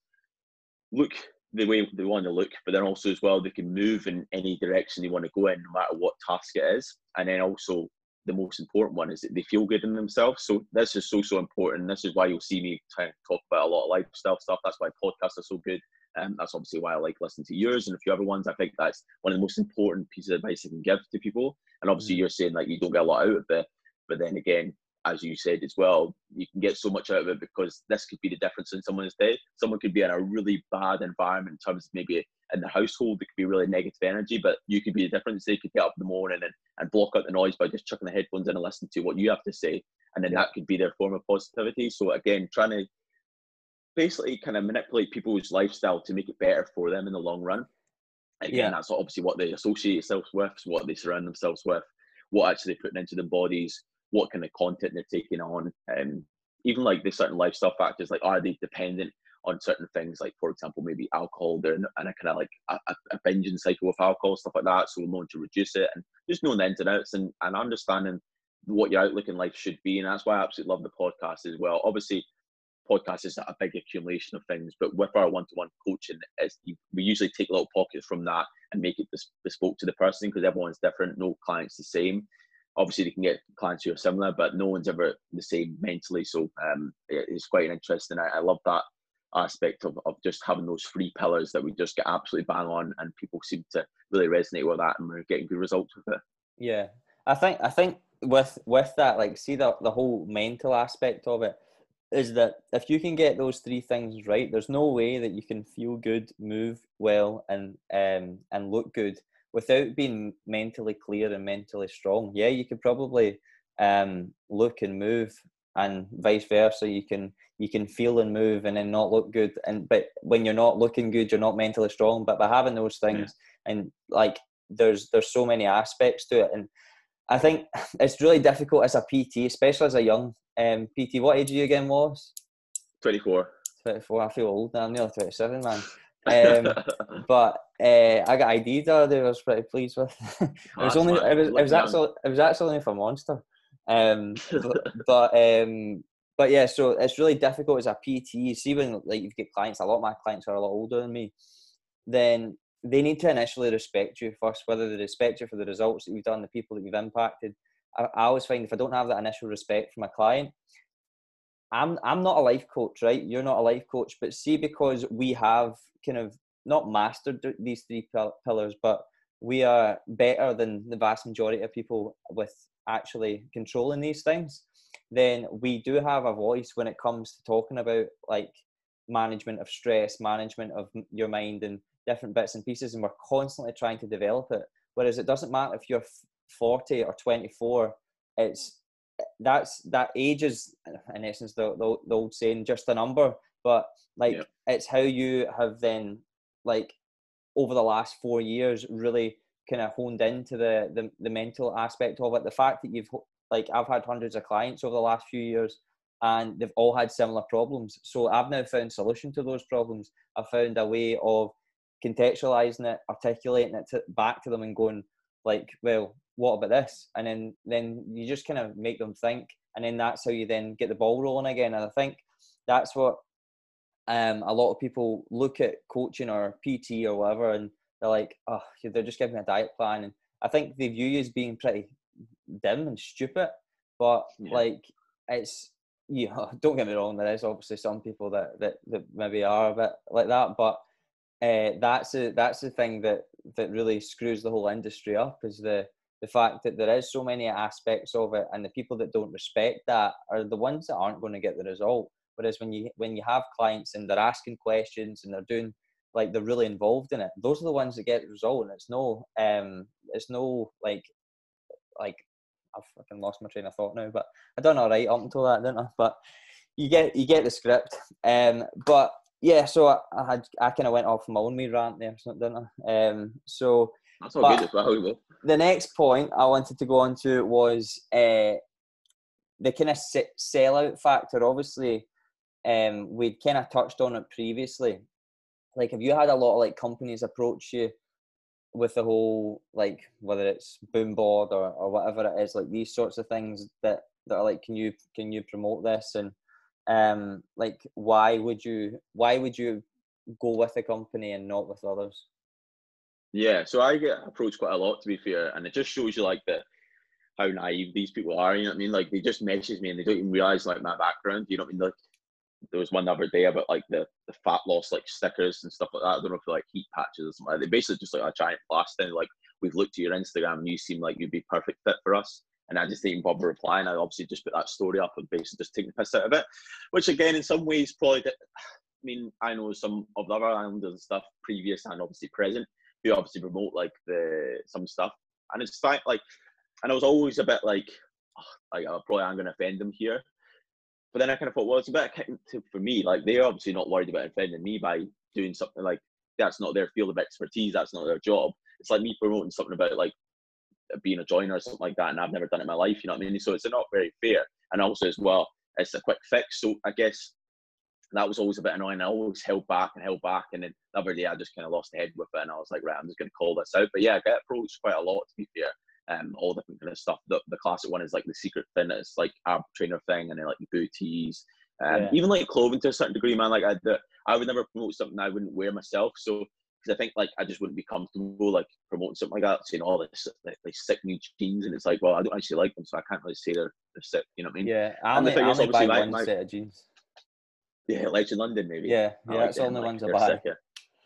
look the way they want to look, but then also as well they can move in any direction they want to go in, no matter what task it is. And then also the most important one is that they feel good in themselves. So this is so so important. This is why you'll see me talk about a lot of lifestyle stuff. That's why podcasts are so good. Um, that's obviously why I like listening to yours and a few other ones. I think that's one of the most important pieces of advice I can give to people. And obviously, mm. you're saying like you don't get a lot out of it, but then again, as you said as well, you can get so much out of it because this could be the difference in someone's day. Someone could be in a really bad environment in terms of maybe in the household, it could be really negative energy, but you could be the difference. They could get up in the morning and, and block out the noise by just chucking the headphones in and listening to what you have to say. And then that could be their form of positivity. So again, trying to basically kind of manipulate people's lifestyle to make it better for them in the long run. Again, yeah. that's obviously what they associate themselves with, what they surround themselves with, what actually they're putting into their bodies, what kind of content they're taking on, um, even like the certain lifestyle factors, like are they dependent on certain things, like for example, maybe alcohol, they're in, a kind of like a, a, binging cycle with alcohol, stuff like that. So we're known to reduce it and just knowing the ins and outs and, and understanding what your outlook in life should be. And that's why I absolutely love the podcast as well. Obviously, podcast is a big accumulation of things, but with our one-to-one coaching, we usually take little pockets from that and make it bespoke to the person because everyone's different. No client's the same obviously they can get clients who are similar, but no one's ever the same mentally. So um, it's quite an interesting. I, I love that aspect of, of just having those three pillars that we just get absolutely bang on, and people seem to really resonate with that, and we're getting good results with it. Yeah, I think I think with with that, like, see the the whole mental aspect of it is that if you can get those three things right, there's no way that you can feel good, move well, and um and look good without being mentally clear and mentally strong, yeah, you could probably um, look and move, and vice versa. You can you can feel and move, and then not look good. And but when you're not looking good, you're not mentally strong. But by having those things, yeah. and like there's there's so many aspects to it, and I think it's really difficult as a PT, especially as a young um, PT. What age are you again, was? Twenty four. 24. I feel old now. I'm nearly 27, man. Um, but uh, I got ID the other day. I was pretty pleased with. it was only it was, it was actually it was actually only for Monster. Um, but but, um, but yeah, so it's really difficult as a PT. You See when like you get clients, a lot of my clients are a lot older than me. Then they need to initially respect you first, whether they respect you for the results that you've done, the people that you've impacted. I, I always find if I don't have that initial respect from a client, I'm I'm not a life coach, right? You're not a life coach, but see because we have kind of not mastered these three pillars, but we are better than the vast majority of people with actually controlling these things. Then we do have a voice when it comes to talking about like management of stress, management of your mind, and different bits and pieces, and we're constantly trying to develop it. Whereas it doesn't matter if you're 40 or 24, it's that's that age is in essence the, the, the old saying just a number. But like yeah. it's how you have then like over the last four years really kind of honed into the, the the mental aspect of it. The fact that you've like i've had hundreds of clients over the last few years and they've all had similar problems. So i've now found solution to those problems. I've found a way of contextualizing it articulating it to, back to them and going like well what about this and then then you just kind of make them think and then that's how you then get the ball rolling again and i think that's what um, a lot of people look at coaching or PT or whatever, and they're like, oh, they're just giving me a diet plan, and I think they view you as being pretty dim and stupid. But yeah. like, it's you know, don't get me wrong, there is obviously some people that that, that maybe are a bit like that, but uh, that's a, that's the thing that that really screws the whole industry up is the the fact that there is so many aspects of it, and the people that don't respect that are the ones that aren't going to get the result. Whereas when you when you have clients and they're asking questions and they're doing like they're really involved in it, those are the ones that get the result. And it's no um it's no like like I've fucking lost my train of thought now, but I done all right up until that, didn't I? But you get you get the script. Um, but yeah, so I, I had I kind of went off my own me rant there, didn't I? Um, so that's all good as well. The next point I wanted to go on to was uh, the kind of sellout factor. Obviously, um, we'd kind of touched on it previously. Like, have you had a lot of like companies approach you with the whole like whether it's Boombod or, or whatever it is, like these sorts of things that that are like, can you can you promote this and um like why would you why would you go with a company and not with others? Yeah, so I get approached quite a lot to be fair, and it just shows you like the how naive these people are. You know what I mean? Like they just message me and they don't even realize like my background. You know what I mean? Like there was one the other day about like the, the fat loss like stickers and stuff like that. I don't know if like heat patches or something. They basically just like a giant plastic. Like we've looked at your Instagram and you seem like you'd be perfect fit for us. And I just didn't bother replying. I obviously just put that story up and basically just taking the piss out of it, which again in some ways probably. Did, I mean, I know some of the other islanders and stuff, previous and obviously present, who obviously promote like the some stuff, and it's fine. Like, and I was always a bit like, oh, like I probably am going to offend them here, but then I kind of thought, well, it's a bit to, for me. Like they're obviously not worried about offending me by doing something like that's not their field of expertise. That's not their job. It's like me promoting something about like being a joiner or something like that, and I've never done it in my life. You know what I mean? So it's not very fair. And also as well, it's a quick fix. So I guess that was always a bit annoying. I always held back and held back, and then the other day I just kind of lost the head with it, and I was like, right, I'm just going to call this out. But yeah, I get approached quite a lot to be fair um, all different kind of stuff. The, the classic one is like the secret fitness, like ab trainer thing, and then like the booties, um, yeah. even like clothing to a certain degree, man. Like I, the, I would never promote something I wouldn't wear myself. So because I think like I just wouldn't be comfortable like promoting something like that, saying all oh, this like, like sick new jeans, and it's like, well, I don't actually like them, so I can't really say they're, they're sick. You know what I mean? Yeah, I only, I only buy one my, set of jeans. Yeah, Legend London maybe. Yeah, yeah, that's the like, ones I buy. Sick, yeah.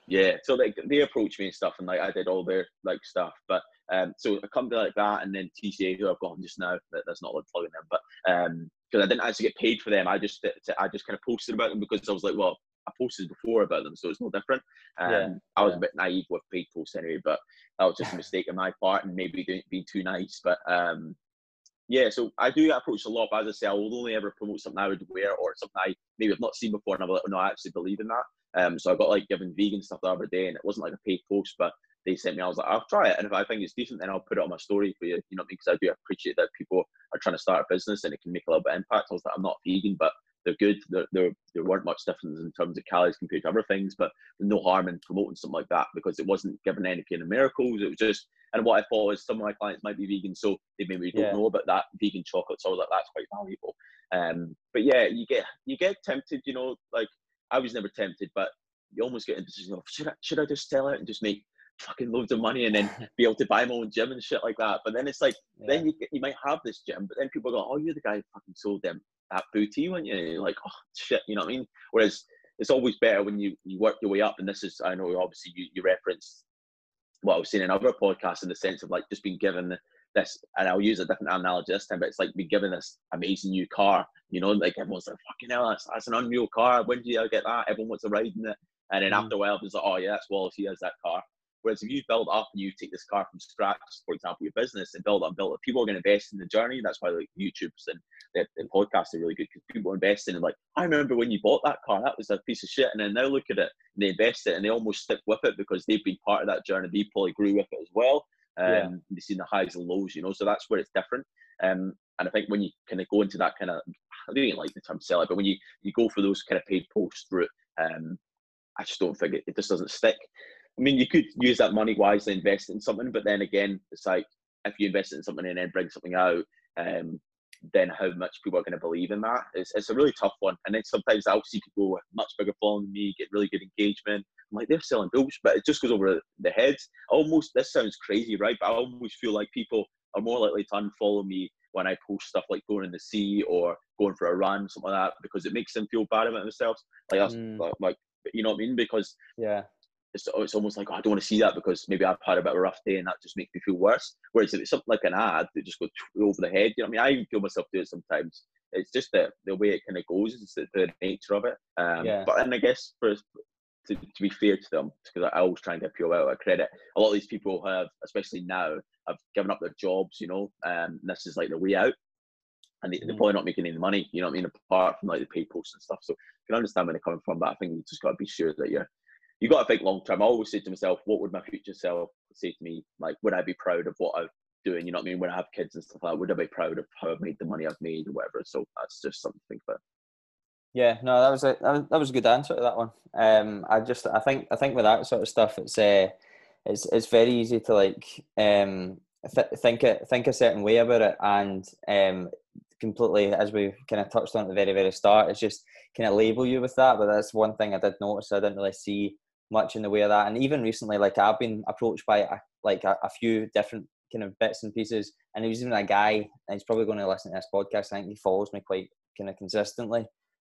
yeah, so like they approached me and stuff, and like I did all their like stuff, but um, so a company like that, and then TCA, who I've got on just now, that, that's not like plugging them, but um, because I didn't actually get paid for them, I just I just kind of posted about them because I was like, well, I posted before about them, so it's no different. Um, yeah, I was yeah. a bit naive with paid posts anyway, but that was just a mistake on my part, and maybe being too nice. But um, yeah, so I do get approached a lot, but as I say, I will only ever promote something I would wear or something I maybe have not seen before, and I'm like, oh, no, I actually believe in that. Um, so I got like given vegan stuff the other day, and it wasn't like a paid post, but they sent me. I was like, I'll try it, and if I think it's decent, then I'll put it on my story for you. You know, because I do appreciate that people are trying to start a business and it can make a little bit of impact. I was like, I'm not vegan, but they're good. They're, they're, there weren't much difference in terms of calories compared to other things, but no harm in promoting something like that because it wasn't given any kind of miracles. It was just, and what I thought is some of my clients might be vegan, so they maybe don't know about that vegan chocolate. So I was like, that's quite valuable. Um, but yeah, you get you get tempted. You know, like I was never tempted, but you almost get into you know, should I should I just sell it and just make fucking loads of money and then be able to buy my own gym and shit like that. But then it's like, yeah. then you you might have this gym, but then people go, oh, you're the guy who fucking sold them that booty, when you? And you're like, oh shit, you know what I mean? Whereas it's always better when you you work your way up. And this is, I know, obviously you you referenced what I was saying in other podcasts in the sense of like just being given this, and I'll use a different analogy this time, but it's like being given this amazing new car. You know, like everyone's like, fucking hell, that's, that's an unreal car. When do you get that? Everyone wants to ride in it. And then mm. after a while, it's like, oh yeah, that's Wallace. He has that car. Whereas if you build up and you take this car from scratch, for example, your business and build up build up, people are going to invest in the journey. That's why like YouTube's and the, podcasts are really good because people invest in and like, I remember when you bought that car, that was a piece of shit. And then now look at it and they invest it and they almost stick with it because they've been part of that journey. They probably grew with it as well. Um, yeah. They've seen the highs and lows, you know, so that's where it's different. Um, and I think when you kind of go into that kind of, I don't even like the term sell it, but when you, you go for those kind of paid posts route, um, I just don't think it, it just doesn't stick. I mean, you could use that money wisely, invest in something, but then again, it's like if you invest in something and then bring something out, um, then how much people are going to believe in that. It's, it's a really tough one. And then sometimes I'll see people with much bigger following than me get really good engagement. I'm like, they're selling books, but it just goes over the heads. Almost, this sounds crazy, right? But I almost feel like people are more likely to unfollow me when I post stuff like going in the sea or going for a run, something like that, because it makes them feel bad about themselves. Like, that's, mm. like, you know what I mean? Because yeah, it's, it's almost like oh, I don't want to see that because maybe I've had a bit of a rough day and that just makes me feel worse. Whereas if it's something like an ad that just goes over the head, you know what I mean? I feel myself do it sometimes. It's just the the way it kind of goes, it's the, the nature of it. Um, yeah. But and I guess for to, to be fair to them, because I always try and give people out of credit. A lot of these people have, especially now, have given up their jobs. You know, um, and this is like the way out and they, are mm. probably not making any money, you know what I mean, apart from like the pay posts and stuff. So you can understand where they're coming from, but I think you just got to be sure that you're you got to think long term. I always say to myself, what would my future self say to me? Like, would I be proud of what I'm doing? You know what I mean? When I have kids and stuff like that, would I be proud of how I've made the money I've made or whatever? So that's just something about. Yeah, no, that was a that was a good answer to that one. Um, I just I think I think with that sort of stuff, it's uh, it's it's very easy to like um th- think it think a certain way about it, and um completely as we kind of touched on at the very very start, it's just kind of label you with that. But that's one thing I did notice. I didn't really see much in the way of that. And even recently, like I've been approached by a, like a, a, few different kind of bits and pieces. And there was even a guy, and he's probably going to listen to this podcast. I think he follows me quite kind of consistently.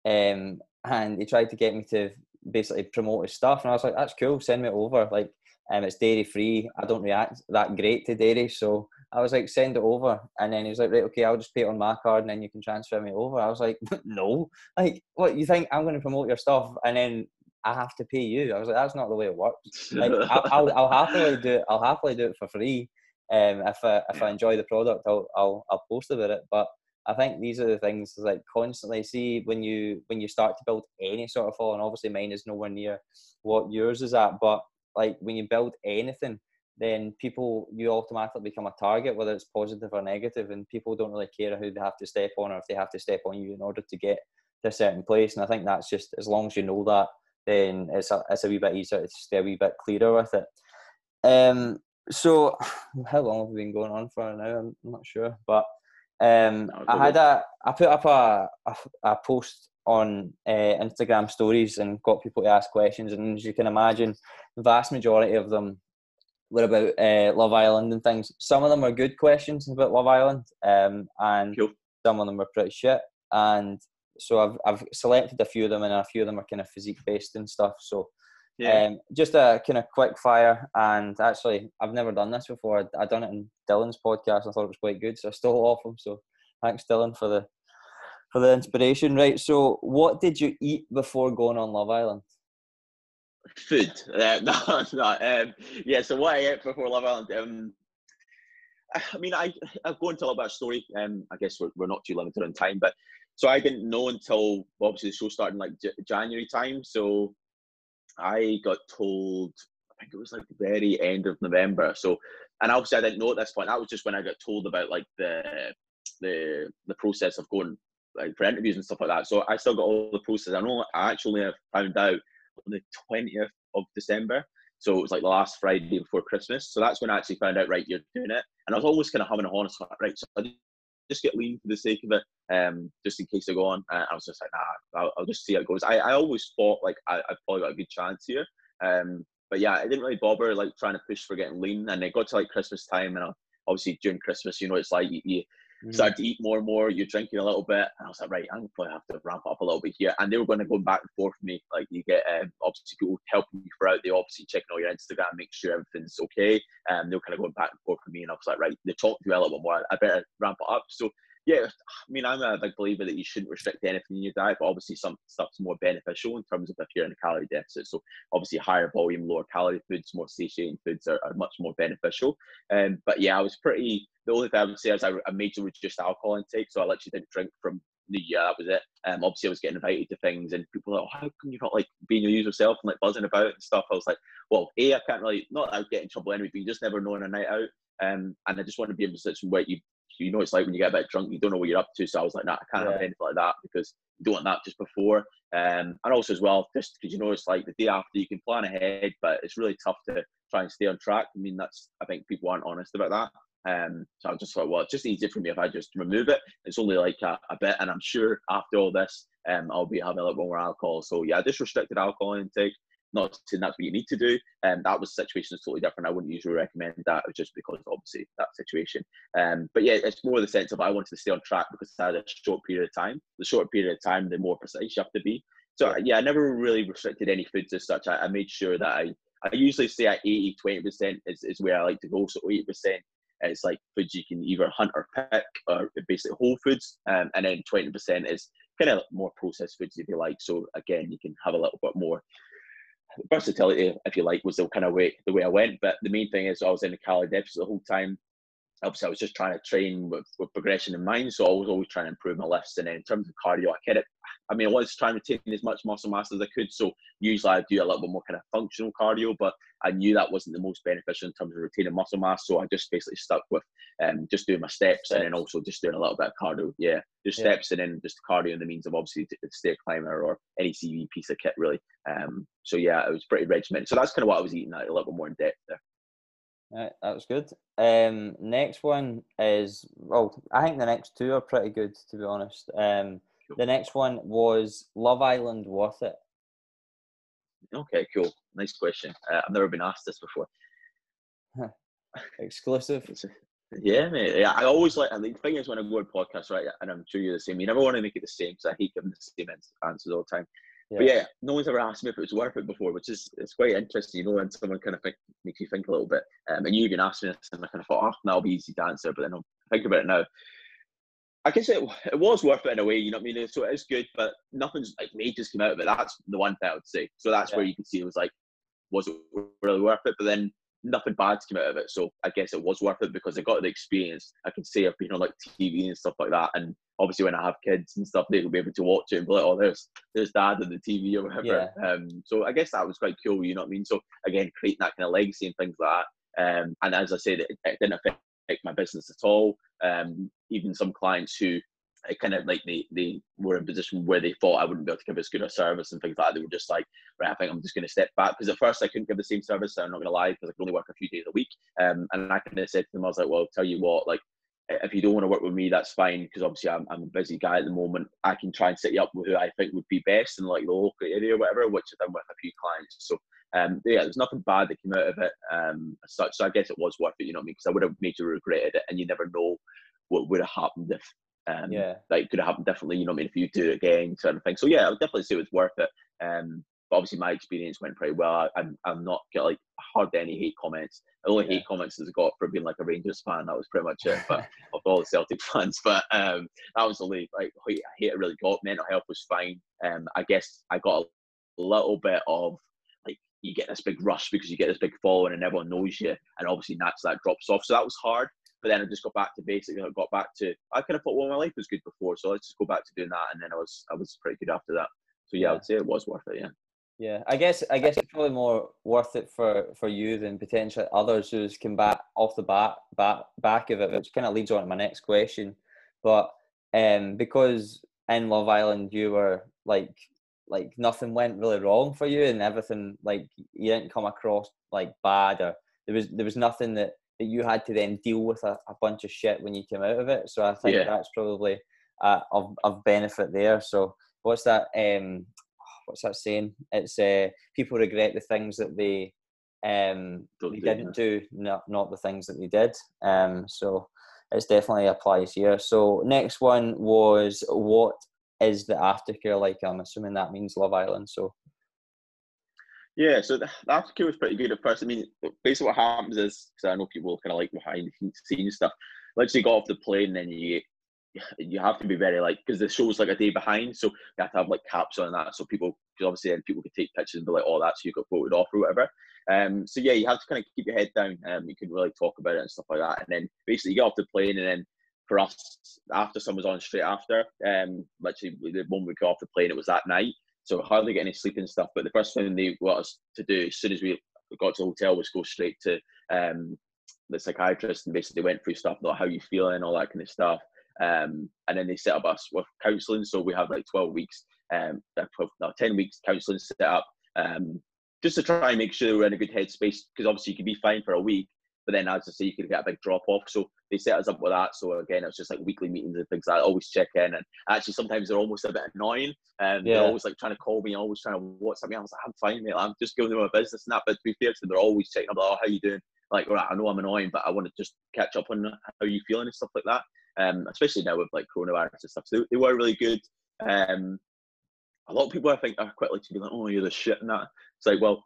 Um, and he tried to get me to basically promote his stuff, and I was like, "That's cool. Send me it over." Like, um, it's dairy free. I don't react that great to dairy, so I was like, "Send it over." And then he was like, "Right, okay, I'll just pay it on my card, and then you can transfer me over." I was like, "No, like, what you think I'm going to promote your stuff, and then I have to pay you. I was like, that's not the way it works. Like, I'll, I'll, I'll, happily do it. I'll happily do it for free. Um, if I if I enjoy the product, I'll I'll I'll post about it. But I think these are the things like constantly see when you when you start to build any sort of following. Obviously, mine is nowhere near what yours is at, but like when you build anything, then people you automatically become a target, whether it's positive or negative, and people don't really care who they have to step on or if they have to step on you in order to get to a certain place. And I think that's just as long as you know that then it's a, it's a wee bit easier to stay a wee bit clearer with it. Um, so how long have we been going on for now? I'm not sure, but um, I had a I put up a a, a post on uh, Instagram stories and got people to ask questions, and as you can imagine, the vast majority of them were about uh, Love Island and things. Some of them were good questions about Love Island, um, and cool. some of them were pretty shit. And so I've I've selected a few of them, and a few of them are kind of physique based and stuff. So yeah. Um, just a kind of quick fire, and actually, I've never done this before. I, I done it in Dylan's podcast. I thought it was quite good, so I stole off him. So thanks, Dylan, for the for the inspiration. Right. So, what did you eat before going on Love Island? Food. Uh, no, no. Um, yeah. So what I ate before Love Island. Um, I mean, I I'll go into a little bit of story. Um, I guess we're, we're not too limited on time, but so I didn't know until obviously the show started in like J- January time. So I got told, I think it was like the very end of November. So, and obviously I didn't know at this point. That was just when I got told about like the the the process of going like for interviews and stuff like that. So I still got all the process. I know I actually have found out on the twentieth of December. So it was like the last Friday before Christmas. So that's when I actually found out, right, you're doing it. And I was always kind of humming a horn. So, right, so I just get lean for the sake of it, um, just in case I go on. And I was just like, nah, I'll, I'll just see how it goes. I, I always thought like I, I've probably got a good chance here. Um, but yeah, I didn't really bother like trying to push for getting lean. And it got to like Christmas time, and I, obviously during Christmas, you know, it's like you, you mm. start to eat more and more. You're drinking a little bit, and I was like, right, I'm gonna have to ramp up a little bit here. And they were going to go back and forth for me. Like you get um, obviously people helping you throughout. They obviously checking all your Instagram, make sure everything's okay. And um, they were kind of going back and forth for me, and I was like, right, they talked to me a little bit more. I better ramp it up. So yeah, I mean, I'm a big believer that you shouldn't restrict anything in your diet, but obviously some stuff's more beneficial in terms of if you're in a calorie deficit. So obviously higher volume, lower calorie foods, more satiating foods are, are much more beneficial. Um, but yeah, I was pretty. The only thing I would say is I, I majorly reduced alcohol intake, so I literally didn't drink from New Year. That was it. Um, obviously I was getting invited to things, and people were like, oh, "How come you're not like being your usual self and like buzzing about and stuff?" I was like, "Well, a I can't really not that I get in trouble anyway, but you just never know on a night out." Um, and I just want to be in a position where you you know it's like when you get a bit drunk, you don't know what you're up to. So I was like, nah, I can't yeah. have anything like that because you don't want that just before. Um, and also as well, just because you know it's like the day after you can plan ahead, but it's really tough to try and stay on track. I mean, that's I think people aren't honest about that. Um, so I just thought, well, it's just easier for me if I just remove it. It's only like a, a bit, and I'm sure after all this, um, I'll be having a little more alcohol. So yeah, I just restricted alcohol intake. Not saying that's what you need to do. And um, that was a situation is totally different. I wouldn't usually recommend that just because obviously that situation. Um, but yeah, it's more the sense of I wanted to stay on track because I had a short period of time. The shorter period of time, the more precise you have to be. So yeah, I never really restricted any foods as such. I, I made sure that I I usually say at 80, 20% is, is where I like to go. So 80% it's like foods you can either hunt or pick or basically whole foods. Um, and then 20% is kind of more processed foods if you like. So again, you can have a little bit more versatility if you like was the kind of way the way I went. But the main thing is I was in a calorie deficit the whole time obviously I was just trying to train with, with progression in mind. So I was always trying to improve my lifts. And then in terms of cardio, I kept it. I mean, I was trying to retain as much muscle mass as I could. So usually I do a little bit more kind of functional cardio, but I knew that wasn't the most beneficial in terms of retaining muscle mass. So I just basically stuck with um, just doing my steps and then also just doing a little bit of cardio. Yeah, just yeah. steps and then just cardio in the means of obviously stair climber or any CV piece of kit really. Um, so yeah, it was pretty regimented. So that's kind of what I was eating at a little bit more in depth there. Right, that was good. Um, next one is well, I think the next two are pretty good to be honest. Um, the next one was Love Island worth it? Okay, cool. Nice question. Uh, I've never been asked this before. Exclusive. Yeah, mate. Yeah, I always like. the thing is, when I go on podcasts, right, and I'm sure you're the same. You never want to make it the same because I hate giving the same answers all the time. Yeah. But yeah, no one's ever asked me if it was worth it before, which is it's quite interesting, you know, when someone kind of think, makes you think a little bit. Um, and you even asked me this, and I kind of thought, oh, that'll be easy to answer. But then I'm thinking about it now. I guess it, it was worth it in a way, you know what I mean? So it is good, but nothing's like majors came out of it. That's the one thing I would say. So that's yeah. where you can see it was like, was it really worth it? But then nothing bad came out of it. So I guess it was worth it because I got the experience. I can say I've been on like TV and stuff like that. And obviously when I have kids and stuff, they will be able to watch it and be like, oh, there's there's dad on the TV or whatever. Yeah. Um, so I guess that was quite cool, you know what I mean? So again, creating that kind of legacy and things like that. Um, and as I said, it, it didn't affect my business at all. Um, even some clients who it kind of like they, they were in a position where they thought I wouldn't be able to give as good a service and things like that. They were just like, right, I think I'm just going to step back because at first I couldn't give the same service. So I'm not going to lie because I could only work a few days a week. Um, and I kind of said to them, I was like, well, I'll tell you what, like if you don't want to work with me, that's fine because obviously I'm, I'm a busy guy at the moment. I can try and set you up with who I think would be best in like the local area or whatever, which I've done with a few clients. So um, yeah, there's nothing bad that came out of it um, as such. So I guess it was worth it, you know what I mean? Because I would have majorly regretted it, and you never know what would have happened if um, yeah, like could have happened differently. You know what I mean? If you do it again, sort of thing. So yeah, I would definitely say it was worth it. Um, but obviously my experience went pretty well. I, I'm I'm not get like hardly any hate comments. The only yeah. hate comments I got for being like a Rangers fan. That was pretty much it. But of all the Celtic fans, but um, that was the only like I hate it really got. Mental health was fine. Um, I guess I got a little bit of like you get this big rush because you get this big following and everyone knows you, and obviously that's that drops off. So that was hard. But then I just got back to basic. I got back to I kind of thought, well, my life was good before, so let's just go back to doing that. And then I was I was pretty good after that. So yeah, yeah. I would say it was worth it. Yeah. Yeah, I guess I guess it's probably more worth it for for you than potentially others who's come back off the bat back back of it, which kind of leads on to my next question. But um, because in Love Island you were like like nothing went really wrong for you and everything like you didn't come across like bad or there was there was nothing that that you had to then deal with a, a bunch of shit when you came out of it. So I think yeah. that's probably uh, of of benefit there. So what's that? Um, what's that saying? It's uh, people regret the things that they um Don't they do didn't that. do, not not the things that they did. Um, so it's definitely applies here. So next one was what is the aftercare like? I'm assuming that means Love Island. So yeah, so the, aftercare was pretty good at first. I mean, basically what happens is because I know people kind of like behind the scenes stuff. Once you got off the plane, and then you you have to be very like because the show's like a day behind, so you have to have like caps on that, so people because obviously then people could take pictures and be like, "Oh, that's you got voted off" or whatever. Um, so yeah, you have to kind of keep your head down. Um, you can really talk about it and stuff like that, and then basically you get off the plane, and then for us, after someone was on straight after, um, literally the moment we got off the plane, it was that night. So hardly get any sleep and stuff. But the first thing they got us to do as soon as we got to the hotel was go straight to um, the psychiatrist and basically went through stuff, like how you feeling, all that kind of stuff. Um, and then they set up us with counselling. So we have like 12 weeks, um, 12, no, 10 weeks counselling set up um, just to try and make sure we're in a good headspace. Because obviously you can be fine for a week, But then, as I say, you could get a big drop off. So they set us up with that. So again, it's just like weekly meetings and things. I always check in, and actually sometimes they're almost a bit annoying. And yeah. they're always like trying to call me, always trying to WhatsApp me. I was like, I'm fine, mate. I'm just giving them my business and that. But to be fair, to so they're always checking up, like, oh, how you doing? Like, all right, I know I'm annoying, but I want to just catch up on how you feeling and stuff like that. Um, especially now with like coronavirus and stuff. So they, they were really good. Um, a lot of people I think are quite like to be like, oh, you're the shit and that. It's like, well,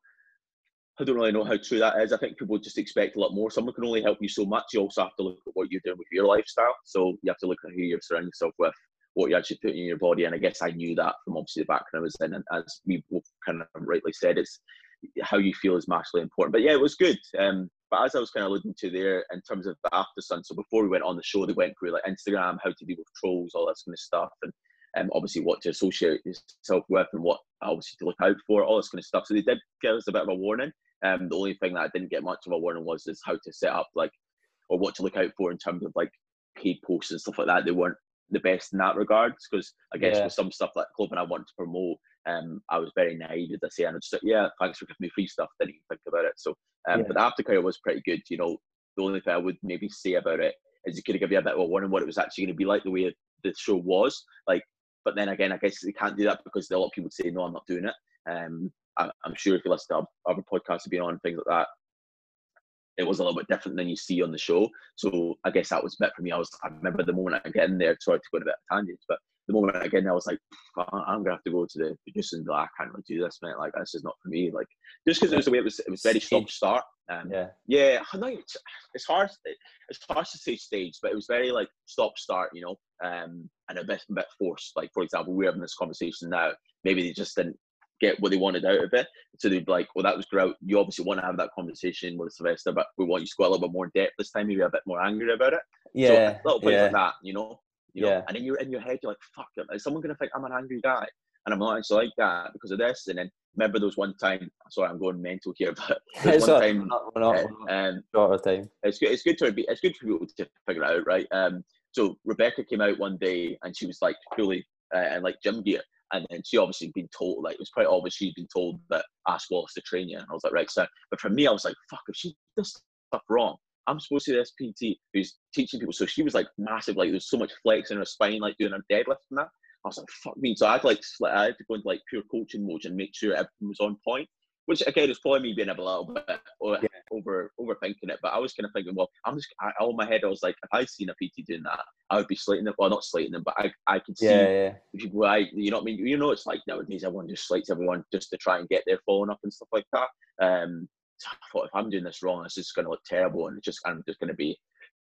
I don't really know how true that is. I think people just expect a lot more. Someone can only help you so much. You also have to look at what you're doing with your lifestyle. So you have to look at who you're surrounding yourself with, what you're actually put in your body. And I guess I knew that from obviously the background I was in. And as we kind of rightly said, it's how you feel is massively important. But yeah, it was good. Um, but as I was kind of alluding to there, in terms of the after sun, so before we went on the show, they went through like Instagram, how to deal with trolls, all that kind of stuff, and um, obviously what to associate yourself with and what obviously to look out for, all this kind of stuff. So they did give us a bit of a warning. Um, the only thing that I didn't get much of a warning was is how to set up like or what to look out for in terms of like paid posts and stuff like that. They weren't the best in that regards because I guess yeah. with some stuff like clothing I wanted to promote, um, I was very naive as I say, and I just like, yeah, thanks for giving me free stuff. Didn't even think about it. So, um, yeah. but the aftercare was pretty good. You know, the only thing I would maybe say about it is it could have given you a bit of a warning what it was actually going to be like the way the show was. Like but then again, I guess they can't do that because a lot of people say, no, I'm not doing it. Um, I, am sure if you listen to other podcasts have been on, things like that, it was a little bit different than you see on the show. So I guess that was a bit for me. I was, I remember the moment I get in there, sorry to go a bit of tangent, but the moment I get in there, I was like, I'm gonna have to go to the producer and be like, I can't really do this, mate. Like this is not for me. Like just because it was the way it was, it was very stop start. Um, yeah, yeah. It's hard. It's hard to say stage, but it was very like stop start. You know, um, and a bit, a bit forced. Like for example, we're having this conversation now. Maybe they just didn't get what they wanted out of it. So they'd be like, well, that was great. You obviously want to have that conversation with Sylvester, but we want you to go a little bit more depth this time, maybe a bit more angry about it. Yeah. So little things yeah. like that, you know? You yeah. And then you're in your head, you're like, fuck, is someone going to think I'm an angry guy? And I'm not actually like that because of this. And then remember those one time, sorry, I'm going mental here, but it's one time, not, not, uh, um, short time. It's good, it's good to be, it's good for people to figure it out, right? Um, so Rebecca came out one day and she was like fully uh, like gym gear. And then she obviously been told, like, it was quite obvious she'd been told that Ash Wallace to train you. And I was like, right, so, but for me, I was like, fuck, if she does stuff wrong, I'm supposed to be this PT who's teaching people. So she was like massive, like, there's so much flex in her spine, like doing her deadlift and that. I was like, fuck me. So I had like, I had to go into like pure coaching mode and make sure everything was on point which again is probably me being a little bit yeah. over overthinking it. But I was kind of thinking, well, I'm just I, all in my head. I was like, if I seen a PT doing that, I would be slating them. Well, not slating them, but I I could see yeah, yeah. people. I you know what I mean. You know, it's like nowadays everyone just slates everyone just to try and get their phone up and stuff like that. Um, so I thought if I'm doing this wrong, it's just going to look terrible, and it's just I'm just going to be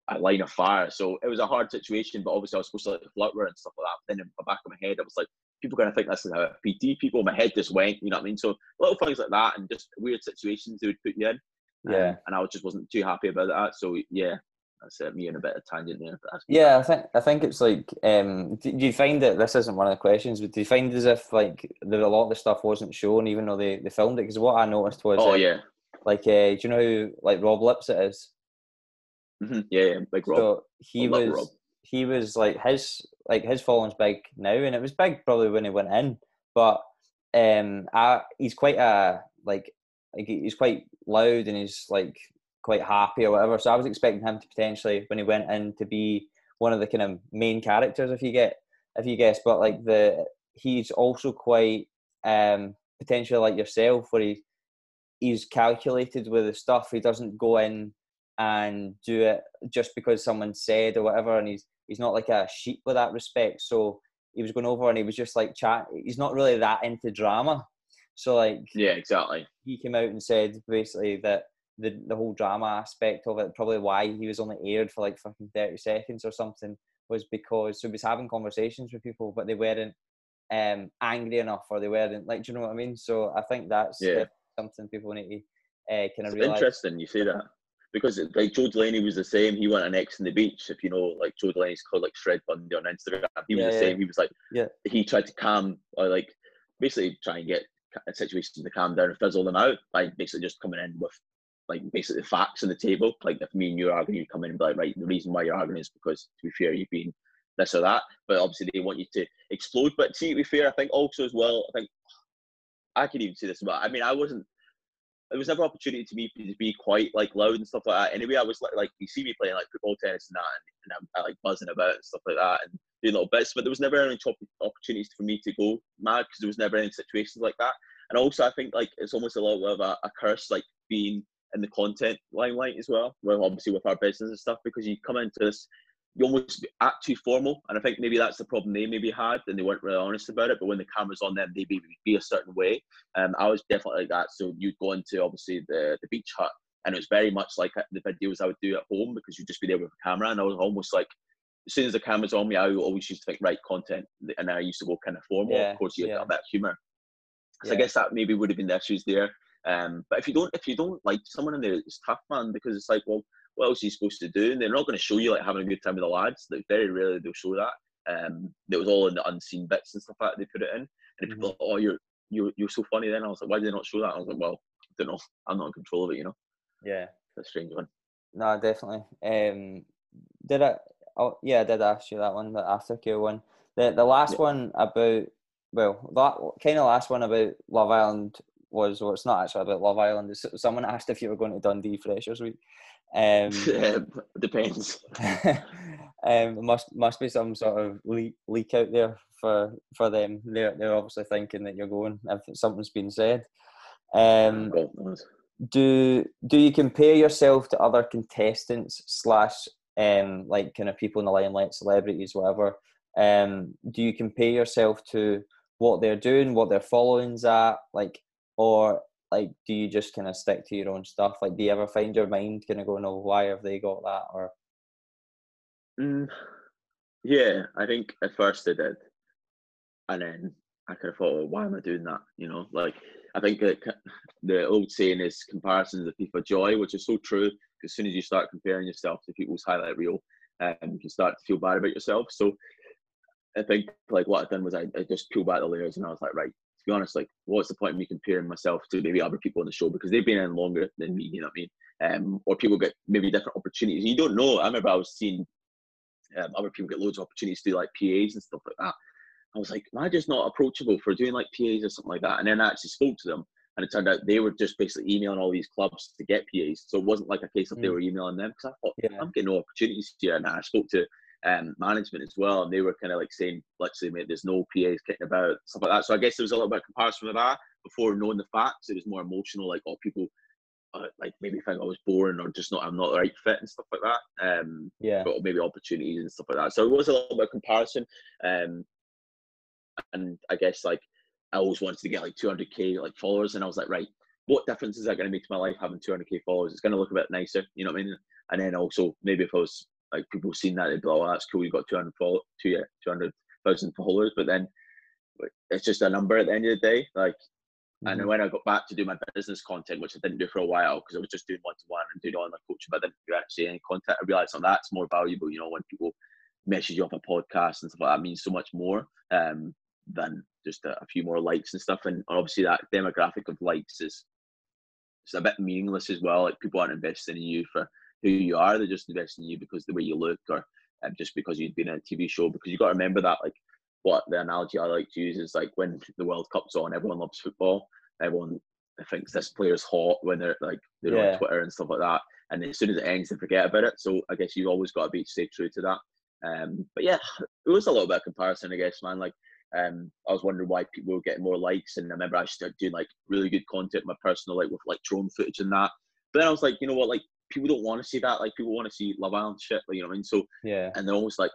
a line of fire. So it was a hard situation, but obviously I was supposed to like flirt with and stuff like that. But then in the back of my head, I was like, people are going to think this is how PT people. My head just went, you know what I mean? So little things like that and just weird situations they would put you in. Yeah. Um, and I just wasn't too happy about that. So yeah, that's uh, me in a bit of tangent there. yeah, I think I think it's like. Um, do you find that this isn't one of the questions? But do you find as if like that a lot of the stuff wasn't shown, even though they, they filmed it? Because what I noticed was, oh uh, yeah, like uh, do you know who like Rob Lipsett is? Mm-hmm. Yeah, yeah, big Rob. So he was Rob. He was like his like his following's big now, and it was big probably when he went in. But um, I, he's quite a like like he's quite loud and he's like quite happy or whatever. So I was expecting him to potentially when he went in to be one of the kind of main characters, if you get if you guess. But like the he's also quite um potentially like yourself, where he he's calculated with the stuff. He doesn't go in and do it just because someone said or whatever, and he's he's not like a sheep with that respect. So he was going over and he was just like chat. He's not really that into drama. So like yeah, exactly. He came out and said basically that the the whole drama aspect of it, probably why he was only aired for like fucking thirty seconds or something, was because so he was having conversations with people, but they weren't um angry enough or they weren't like, do you know what I mean? So I think that's yeah. something people need to uh, kind of realize. Interesting, you say that because like Joe Delaney was the same. He went an Ex on the Beach. If you know, like Joe Delaney's called like Shred Bundy on Instagram. He was yeah, the same. He was like, yeah. He tried to calm or like basically try and get a situation to calm down and fizzle them out by basically just coming in with like basically the facts on the table. Like if me and you are arguing, you come in and be like, right, the reason why you're arguing is because to be fair, you've been this or that. But obviously they want you to explode. But see, to be fair, I think also as well, I think I could even say this about. I mean, I wasn't there was never opportunity to me to be quite like loud and stuff like that. Anyway, I was like, like you see me playing like football, tennis, and that, and, I'm, I, like buzzing about and stuff like that, and doing little bits. But there was never any opportunities for me to go mad because there was never any situations like that. And also, I think like it's almost a bit of a, a curse, like being in the content limelight as well. Well, obviously with our business and stuff, because you come into this you almost act too formal. And I think maybe that's the problem they maybe had and they weren't really honest about it. But when the camera's on them, they maybe be a certain way. Um, I was definitely like that. So you'd go into obviously the, the beach hut and it was very much like the videos I would do at home because you'd just be there with a camera. And I was almost like, as soon as the camera's on me, I always used to think, right, content. And I used to go kind of formal. Yeah, of course, you yeah. that humor. So yeah. I guess that maybe would have been the issues there. Um, but if you don't, if you don't like someone in there, it's tough, man, because it's like, well, what else are you supposed to do? And they're not going to show you like having a good time with the lads. Like very rarely they'll show that. Um, it was all in the unseen bits and stuff like that they put it in. And people, mm-hmm. like, oh, you're you're you're so funny. Then I was like, why did they not show that? I was like, well, I don't know. I'm not in control of it, you know. Yeah, it's a strange one. No, definitely. Um, did I? Oh, yeah, I did ask you that one, the aftercare one. The the last yeah. one about well, that kind of last one about Love Island was well, it's not actually about Love Island. Someone asked if you were going to Dundee Freshers Week, um, depends. um, must must be some sort of leak, leak out there for for them. They're they're obviously thinking that you're going if something's been said. Um, do do you compare yourself to other contestants slash um like kind of people in the limelight, celebrities, whatever? Um, do you compare yourself to what they're doing, what their followings at, like, or like do you just kind of stick to your own stuff? Like do you ever find your mind kind of going oh why have they got that? Or mm, yeah i think at first I did. And then i kind of thought well, why am i doing that? You know like i think the old saying is comparisons of people joy which is so true as soon as you start comparing yourself to people's highlight reel um, you can start to feel bad about yourself. So I think like what I done was I, I just peeled back the layers and I was like, right, to be honest, like, what's the point of me comparing myself to maybe other people on the show because they've been in longer than me, you know what I mean? Um, or people get maybe different opportunities. You don't know. I remember I was seeing um, other people get loads of opportunities to do like PAs and stuff like that. I was like, am I just not approachable for doing like PAs or something like that? And then I actually spoke to them, and it turned out they were just basically emailing all these clubs to get PAs. So it wasn't like a case of mm. they were emailing them because I thought yeah. I'm getting no opportunities here. And I spoke to um, management as well, and they were kind of like saying, literally, mate, there's no PAs kicking about, stuff like that. So I guess there was a little bit of comparison with that before knowing the facts. It was more emotional, like, oh, people uh, like maybe think I was boring or just not, I'm not the right fit and stuff like that. Um, yeah. But maybe opportunities and stuff like that. So it was a little bit of comparison. Um, and I guess like I always wanted to get like 200k like followers, and I was like, right, what difference is that going to make to my life having 200k followers? It's going to look a bit nicer, you know what I mean? And then also maybe if I was like people seen that they'd be like, oh, that's cool, you got 200 follow, 200,000 followers, but then it's just a number at the end of the day. Like, mm-hmm. and then when I got back to do my business content, which I didn't do for a while because I was just doing one to one and doing online coaching, but I didn't do actually any content. I realized that that's more valuable. You know, when people message you off a podcast and stuff like that means so much more um, than just a, a, few more likes and stuff. And obviously, that demographic of likes is it's a bit meaningless as well. Like people aren't investing in you for who you are. They're just investing in you because the way you look or um, just because you've been in a TV show. Because you got to remember that, like, what the analogy I like to use is like when the World Cup's on, everyone loves football. Everyone thinks this player's hot when they're like they're yeah. on Twitter and stuff like that. And as soon as it ends, they forget about it. So I guess you've always got to be stay true to that. Um, but yeah, it was a little bit of comparison, I guess, man. Like, um, I was wondering why people were getting more likes, and I remember I started doing like really good content, my personal like with like drone footage and that. But then I was like, you know what, like people don't want to see that. Like people want to see Love Island shit. Like you know what I mean? So yeah, and they're almost like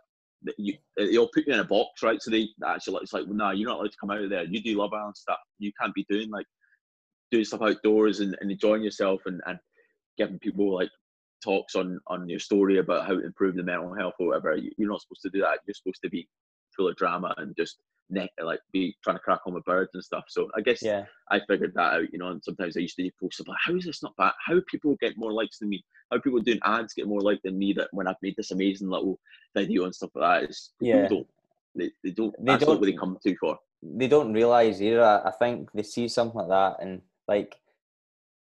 you, they'll put you in a box, right? So they actually it's like, well, nah, you're not allowed to come out of there. You do Love Island stuff. You can't be doing like doing stuff outdoors and, and enjoying yourself and, and giving people like talks on on your story about how to improve the mental health or whatever. You're not supposed to do that. You're supposed to be full of drama and just neck like be trying to crack on with birds and stuff. So I guess yeah. I figured that out, you know. And sometimes I used to post about how is this not bad? How people get more likes than me? How people doing ads get more like than me? That when I've made this amazing little video and stuff like that, is yeah. don't they, they don't they that's don't, what they come to for. They don't realize either. I think they see something like that and like.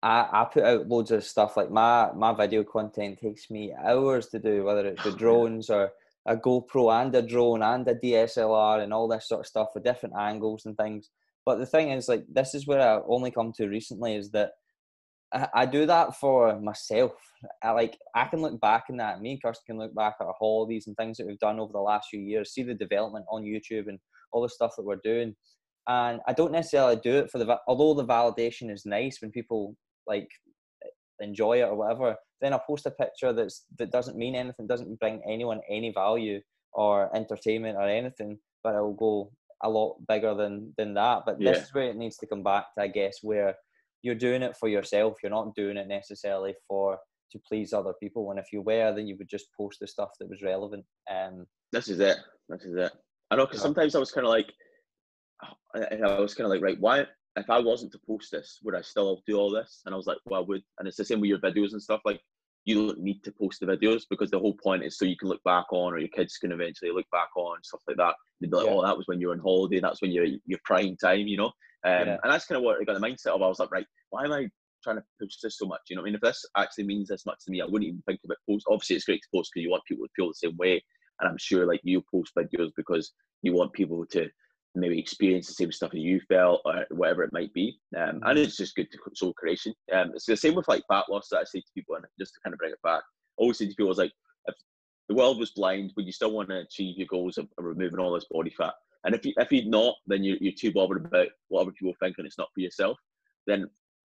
I, I put out loads of stuff like my my video content takes me hours to do whether it's the drones or a GoPro and a drone and a DSLR and all this sort of stuff with different angles and things. But the thing is, like, this is where I only come to recently is that I, I do that for myself. I like I can look back in that. Me and Kirsten can look back at our holidays and things that we've done over the last few years. See the development on YouTube and all the stuff that we're doing. And I don't necessarily do it for the although the validation is nice when people like enjoy it or whatever. Then I post a picture that's that doesn't mean anything, doesn't bring anyone any value or entertainment or anything, but it will go a lot bigger than than that. But yeah. this is where it needs to come back to, I guess, where you're doing it for yourself. You're not doing it necessarily for to please other people. And if you were, then you would just post the stuff that was relevant. Um, this is it. This is it. I know because sometimes I was kind of like, and I was kind of like, right, why? If I wasn't to post this, would I still do all this? And I was like, well, I would. And it's the same with your videos and stuff. Like, you don't need to post the videos because the whole point is so you can look back on, or your kids can eventually look back on stuff like that. They'd be like, yeah. "Oh, that was when you were on holiday. That's when you're your prime time," you know. Um, yeah. And that's kind of what I got the mindset of. I was like, right, why am I trying to push this so much? You know, I mean, if this actually means this much to me, I wouldn't even think about post. Obviously, it's great to post because you want people to feel the same way, and I'm sure like you post videos because you want people to maybe experience the same stuff that you felt or whatever it might be. Um, and mm-hmm. it's just good to soul creation. Um, it's the same with like fat loss that I say to people, and just to kind of bring it back, I always say to people, is like, if the world was blind, would you still want to achieve your goals of, of removing all this body fat? And if you if you're not, then you're, you're too bothered about what other people think and it's not for yourself. Then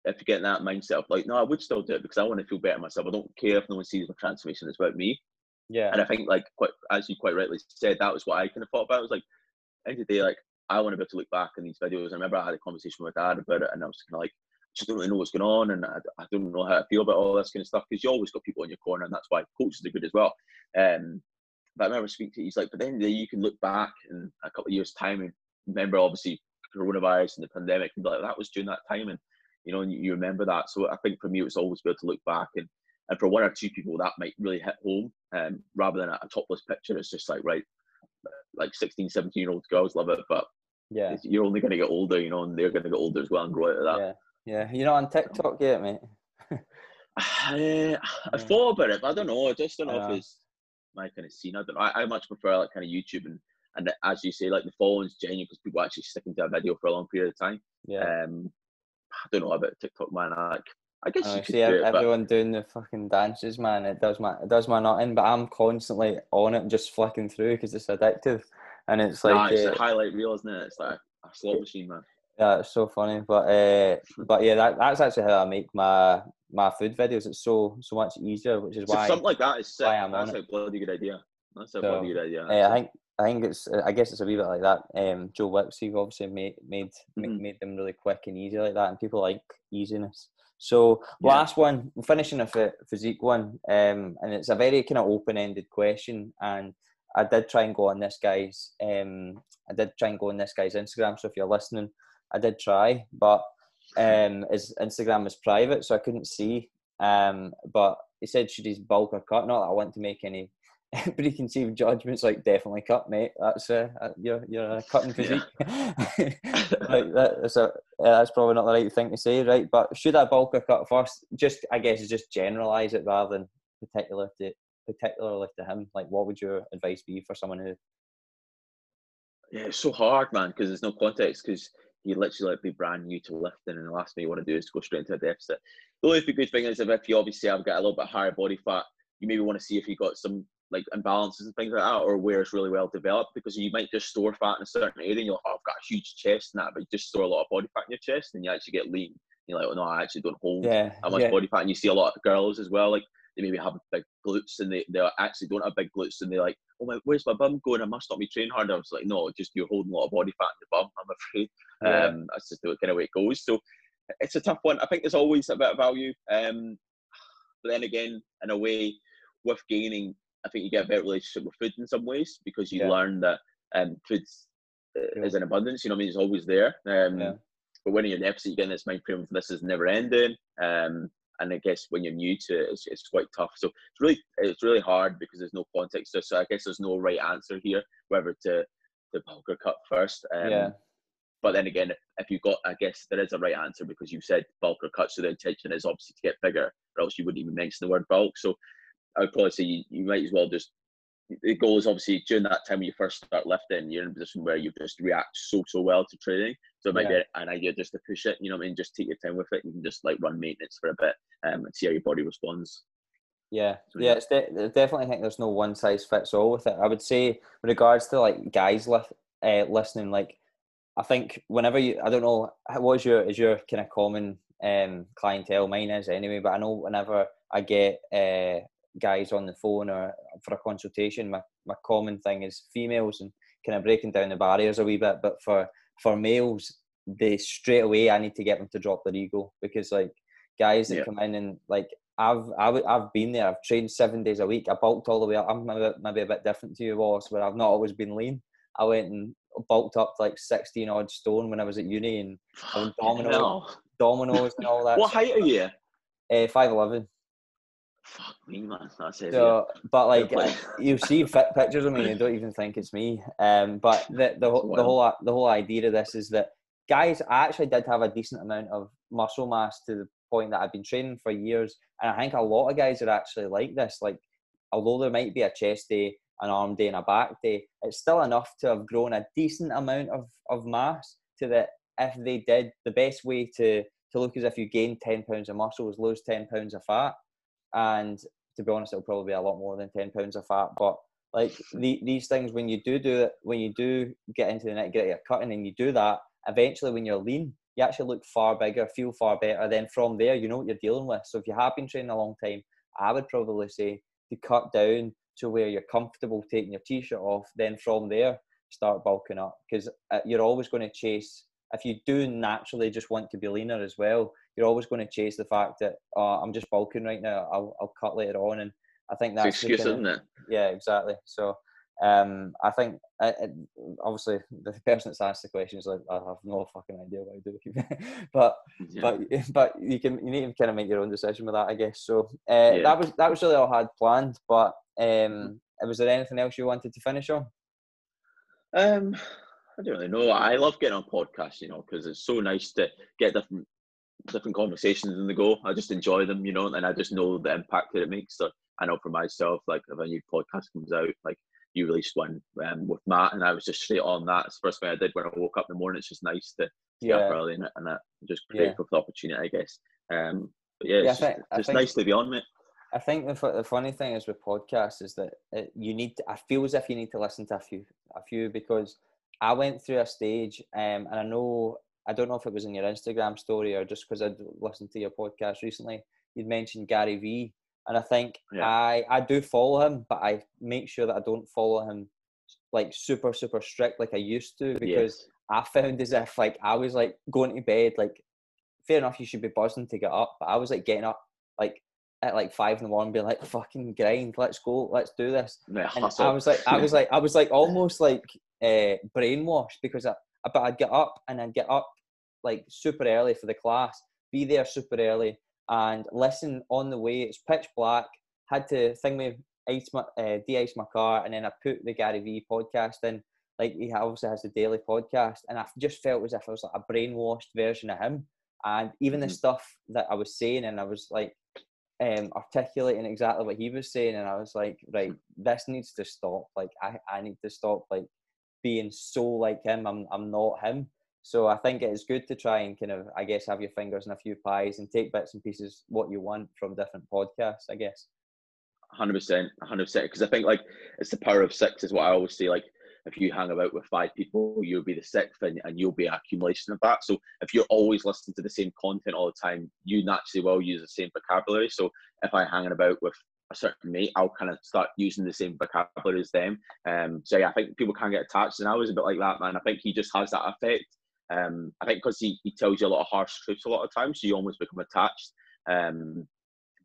if you get in that mindset of like, no, I would still do it because I want to feel better myself. I don't care if no one sees my transformation. It's about me. Yeah. And I think like quite as you quite rightly said, that was what I kind of thought about. It was like, end of the day, like I want to be able to look back in these videos. I remember I had a conversation with dad about it, and I was kind of like, I just don't really know what's going on, and I, I don't know how I feel about all this kind of stuff because you always got people in your corner, and that's why coaches are good as well. Um, but I remember speaking to he's like, but then you can look back in a couple of years' time and remember obviously coronavirus and the pandemic and like, that was during that time, and you know, and you remember that. So I think for me, it's always good to look back and. And for one or two people, that might really hit home. Um, rather than a, a topless picture, it's just like right, like 16, 17 year old girls love it, but yeah, you're only going to get older, you know, and they're going to get older as well and grow out of that. Yeah, yeah. You're not on TikTok yet, mate. I, I thought about it, but I don't know. I just don't know if it's my kind of scene. I don't know. I, I much prefer like kind of YouTube and and as you say, like the following's genuine because people actually stick into a video for a long period of time. Yeah. Um, I don't know about TikTok, man. I, I guess I you see do it, everyone doing the fucking dances, man. It does my it does my not in, but I'm constantly on it, and just flicking through because it's addictive and it's like nah, it's uh, a highlight reel, isn't it? It's like a slot machine, man. Yeah, it's so funny, but uh, but yeah, that, that's actually how I make my my food videos. It's so so much easier, which is so why something like that is sick. That's a bloody good idea. That's a so, bloody good idea. Uh, I think I think it's I guess it's a wee bit like that. Um, Joe Wicks, obviously made made mm-hmm. made them really quick and easy like that, and people like easiness. So yeah. last one, finishing a physique one, um, and it's a very kind of open ended question, and I did try and go on this guy's um I did try and go on this guy's Instagram. So if you're listening, I did try, but um his Instagram is private, so I couldn't see. Um, but he said should his bulk or cut? Not that I want to make any preconceived judgments. Like definitely cut, mate. That's uh, you're you're a cutting physique. Yeah. like that, that's a that's probably not the right thing to say, right? But should I bulk or cut first? Just I guess just generalize it rather than particular to particularly to him? Like, what would your advice be for someone who? Yeah, it's so hard, man, because there's no context. Because he literally like be brand new to lifting, and the last thing you want to do is go straight into a deficit. The only good thing is if you obviously have got a little bit higher body fat, you maybe want to see if you got some like imbalances and things like that, or where it's really well developed. Because you might just store fat in a certain area, and you're like, oh, I've got a huge chest and that, but you just store a lot of body fat in your chest, and you actually get lean. You're like, oh no, I actually don't hold yeah, that much yeah. body fat. And you see a lot of girls as well, like they maybe have big glutes and they, they actually don't have big glutes and they're like, oh my, where's my bum going? I must not be training hard. I was like, no, just you're holding a lot of body fat in your bum, I'm afraid. Yeah. Um, that's just the kind of way it goes. So it's a tough one. I think there's always a bit of value. Um, but then again, in a way, with gaining, I think you get a better relationship with food in some ways because you yeah. learn that um, food is in abundance. You know, I mean, it's always there. Um, yeah. But when you're in deficit, you get in this mind frame of this is never ending. Um, and I guess when you're new to it, it's, it's quite tough. So it's really it's really hard because there's no context. So, so I guess there's no right answer here, whether to bulk or cut first. Um, yeah. But then again, if, you've got, I guess there is a right answer because you said bulk or cut. So the intention is obviously to get bigger, or else you wouldn't even mention the word bulk. So I would probably say you, you might as well just. The goal is obviously during that time when you first start lifting, you're in a position where you just react so so well to training. So might Yeah. an idea just to push it. You know what I mean? Just take your time with it. You can just like run maintenance for a bit um, and see how your body responds. Yeah, So, yeah, yeah. it's de- I definitely think there's no one size fits all with it. I would say, with regards to like guys li- uh, listening, like I think whenever you, I don't know, what is your is your kind of common um clientele? Mine is anyway, but I know whenever I get uh guys on the phone or for a consultation, my my common thing is females and kind of breaking down the barriers a wee bit. But for for males, they straight away I need to get them to drop their ego because like guys that Yeah. come in and like I've I w- I've been there. I've trained seven days a week. I bulked all the way up. I'm maybe, maybe a bit different to you, Wallace, where I've not always been lean. I went and bulked up to like sixteen odd stone when I was at uni and domino- dominoes and all that. What height are you? Uh, Five eleven. Fuck me, man. That's it. So, but like you see fit pictures of me, and you don't even think it's me. Um, but the the, whole- the whole the whole idea of this is that guys, I actually did have a decent amount of muscle mass to the point that I've been training for years, and I think a lot of guys are actually like this. Like, although there might be a chest day, an arm day, and a back day, it's still enough to have grown a decent amount of of mass to that. If they did, the best way to to look as if you gain ten pounds of muscle is lose ten pounds of fat and to be honest, it'll probably be a lot more than ten pounds of fat. But like the, these things, when you do do it, when you do get into the net, gritty of cutting, and you do that, eventually when you're lean, you actually look far bigger, feel far better. Then from there, you know what you're dealing with. So if you have been training a long time, I would probably say to cut down to where you're comfortable taking your t-shirt off. Then from there, start bulking up because uh, you're always going to chase. If you do naturally just want to be leaner as well, you're always going to chase the fact that oh, I'm just bulking right now. I'll I'll cut later on, and I think It's that's the excuse, kinda- isn't it? yeah, exactly. So, um, I think uh, uh, obviously the person that's asked the question is like, I have no fucking idea what I do, but Yeah. but but you can you need to kind of make your own decision with that, I guess. So uh, Yeah. that was that was really all I had planned. But um, was there anything else you wanted to finish on? Um, I don't really know. I love getting on podcasts, you know, because it's so nice to get different different conversations in the go. I just enjoy them, you know, and I just know the impact that it makes. So I know for myself, like if a new podcast comes out, like you released one um, with Matt, and I was just straight on that. It's the first thing I did when I woke up in the morning. It's just nice to get up early and, and that just Yeah. grateful for the opportunity, I guess. Um, but yeah, Yeah, it's think- just, just think- nice to be on, mate. I think the, the funny thing is with podcasts is that it, you need. To, I feel as if you need to listen to a few, a few because I went through a stage, um, and I know I don't know if it was in your Instagram story or just because I'd listened to your podcast recently. You'd mentioned Gary Vee, and I think Yeah. I I do follow him, but I make sure that I don't follow him like super super strict like I used to because. I found as if like I was like going to bed like fair enough you should be buzzing to get up, but I was like getting up like at like five in the morning be like fucking grind, let's go, let's do this. Yeah, And. I was like I was like I was like almost like uh, brainwashed because I but I'd get up and I'd get up like super early for the class, be there super early and listen on the way. It's pitch black. Had to thing me ice my uh, de-ice my car and then I put the Gary Vee podcast in. Like he obviously has the daily podcast, and I just felt as if I was like a brainwashed version of him. And even the Mhm. stuff that I was saying, and I was like um, articulating exactly what he was saying, and I was like, right, this needs to stop. Like I, I need to stop like being so like him. I'm, I'm not him. So I think it's good to try and kind of, I guess, have your fingers in a few pies and take bits and pieces what you want from different podcasts. I guess. Hundred percent, hundred percent. Because I think like it's the power of six is what I always say. Like if you hang about with five people, you'll be the sixth, and, and you'll be an accumulation of that. So if you're always listening to the same content all the time, you naturally will use the same vocabulary. So if I hanging about with a certain mate, I'll kind of start using the same vocabulary as them. Um, so yeah, I think people can get attached, and I was a bit like that, man. I think he just has that effect. Um, I think because he, he tells you a lot of harsh truths a lot of times, so you almost become attached. Um,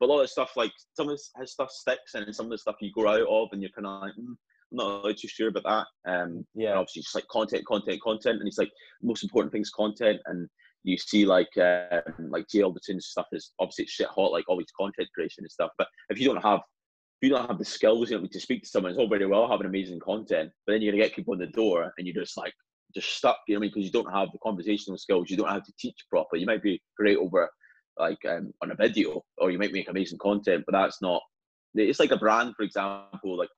but a lot of stuff like some of his, stuff sticks and some of the stuff you grow out of and you're kind of like mm, I'm not really too sure about that um and Yeah. obviously just like content content content and it's like most important things content and you see like um, like Jay Albertson's stuff is obviously shit hot like all these content creation and stuff but if you don't have if you don't have the skills you know to speak to someone it's all very well having amazing content but then you're gonna get people in the door and you're just like just stuck you know what I mean because you don't have the conversational skills you don't have to teach properly you might be great over like um, on a video or you might make amazing content but that's not it's like a brand for example like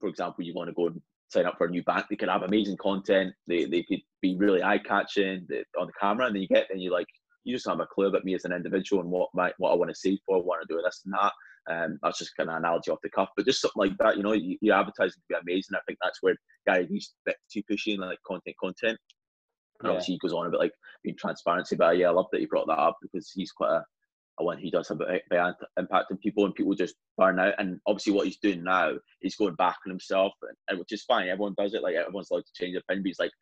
for example you want to go and sign up for a new bank. They could have amazing content. They they could be really eye catching on the camera, and then you get and you like you just have a clue about me as an individual and what my what I want to say for, want to do this and that. Um, that's just kind of analogy off the cuff, but just something like that, you know, you, your advertising can be amazing. I think that's where Gary Vee's a bit too pushy like content, content. And yeah. obviously he goes on about like being transparency, but yeah, I love that he brought that up because he's quite a, a one he does have a big impact on people and people just burn out. And obviously what he's doing now, he's going back on himself, and, and which is fine. Everyone does it. Like everyone's allowed to change their opinion, but he's like,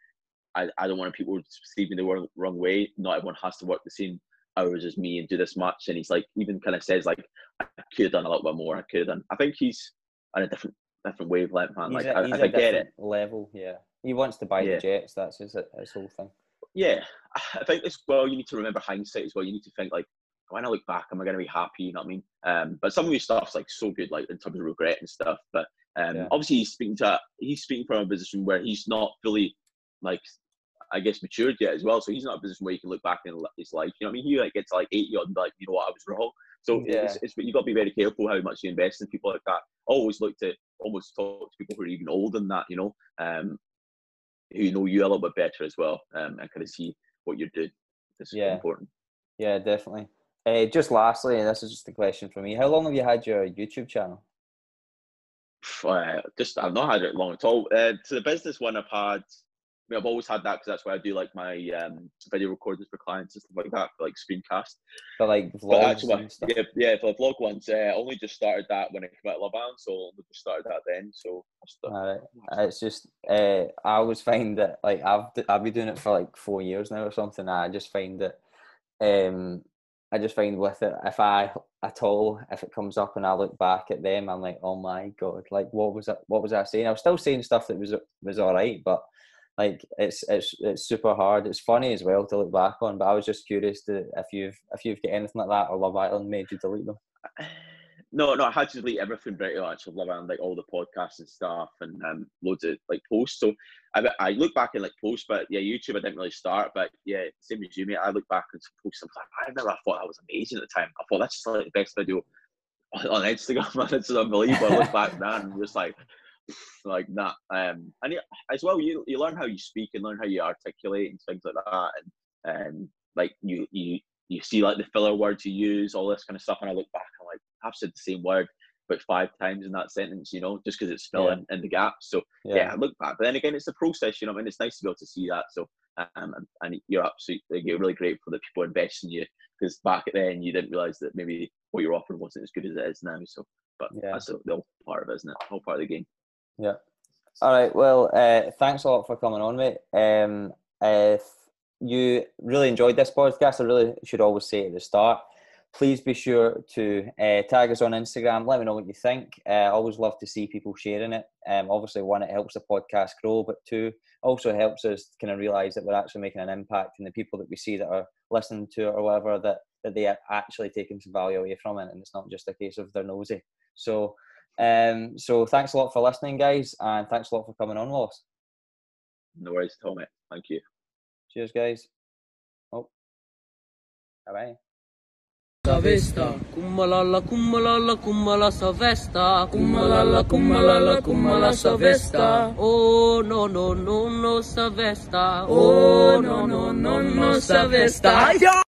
I, I don't want people perceiving the wrong, wrong way. Not everyone has to work the same hours as me and do this much. And he's like, even kind of says like, I could have done a little bit more. I could have done. I think he's on a different different wavelength, man. He's like, a, I, I get it. Level, yeah. He wants to buy yeah. the jets. That's his his whole thing. Yeah, I think as well. You need to remember hindsight as well. You need to think like, when I look back, am I going to be happy? You know what I mean? Um, but some of his stuff's like so good, like in terms of regret and stuff. But um, yeah. obviously, he's speaking to he's speaking from a position where he's not fully like I guess matured yet as well. So he's not a position where you can look back in his life. You know what I mean? He like gets like eighty and like, you know what, I was wrong. So yeah. it's, it's you got to be very careful how much you invest in people like that. Always look to almost talk to people who are even older than that. You know, um, who know you a little bit better as well, um, and kind of see what you're doing. This is yeah. important. Yeah, definitely. Uh, just lastly, and this is just a question for me: How long have you had your YouTube channel? Uh, just I've not had it long at all. Uh, to the business one, I've had I mean, I've always had that because that's why I do like my um, video recordings for clients and stuff like that, for, like screencast. For like vlogs actually, yeah, yeah, for the vlog ones, uh, only just started that when I came out of Laban, so only just started that then. So uh, it's just uh, I always find that like I've I've been doing it for like four years now or something. I just find that um, I just find with it if I at all if it comes up and I look back at them, I'm like, oh my god, like what was that? What was I saying? I was still saying stuff that was was all right, but like it's it's it's super hard. It's funny as well to look back on, but I was just curious to if you've if you've got anything like that or Love Island made you delete them. No, no, I had to delete everything pretty much of Love Island, like all the podcasts and stuff, and um, loads of like posts. So I, I look back and like posts, but yeah, YouTube I didn't really start, but yeah, same as you, mate. I look back and post something. Like, I remember I thought that was amazing at the time. I thought that's just like the best video on Instagram. Man, it's unbelievable. I look back now and I'm just like, like that. Um, and as well, you you learn how you speak and learn how you articulate and things like that, and um, like you you you see like the filler words you use, all this kind of stuff. And I look back, I'm like, I've said the same word about five times in that sentence, you know, just because it's filling yeah. in the gaps. So yeah. yeah. I look back, but then again, it's the process, you know. I mean, it's nice to be able to see that. So um, and, and you're absolutely you're really grateful that people invest in you because back then you didn't realize that maybe what you're offering wasn't as good as it is now. So, but yeah. that's the whole part of it, isn't it? Whole part of the game. Yeah. All right. Well, uh, thanks a lot for coming on, mate. Um, if you really enjoyed this podcast, I really should always say at the start, please be sure to uh, tag us on Instagram. Let me know what you think. Uh, always love to see people sharing it. Um, obviously, one, it helps the podcast grow, but two, also helps us kind of realize that we're actually making an impact and the people that we see that are listening to it or whatever, that, that they are actually taking some value away from it and it's not just a case of they're nosy. So, um, so thanks a lot for listening, guys, and thanks a lot for coming on, Wallace. No worries, Tommy. Thank you. Cheers, guys. Oh, bye bye. Savesta, kummalalla, kummalalla, kummala savesta, kummalalla, kummalalla, kummala savesta. Oh no no no no savesta, oh no no no no savesta.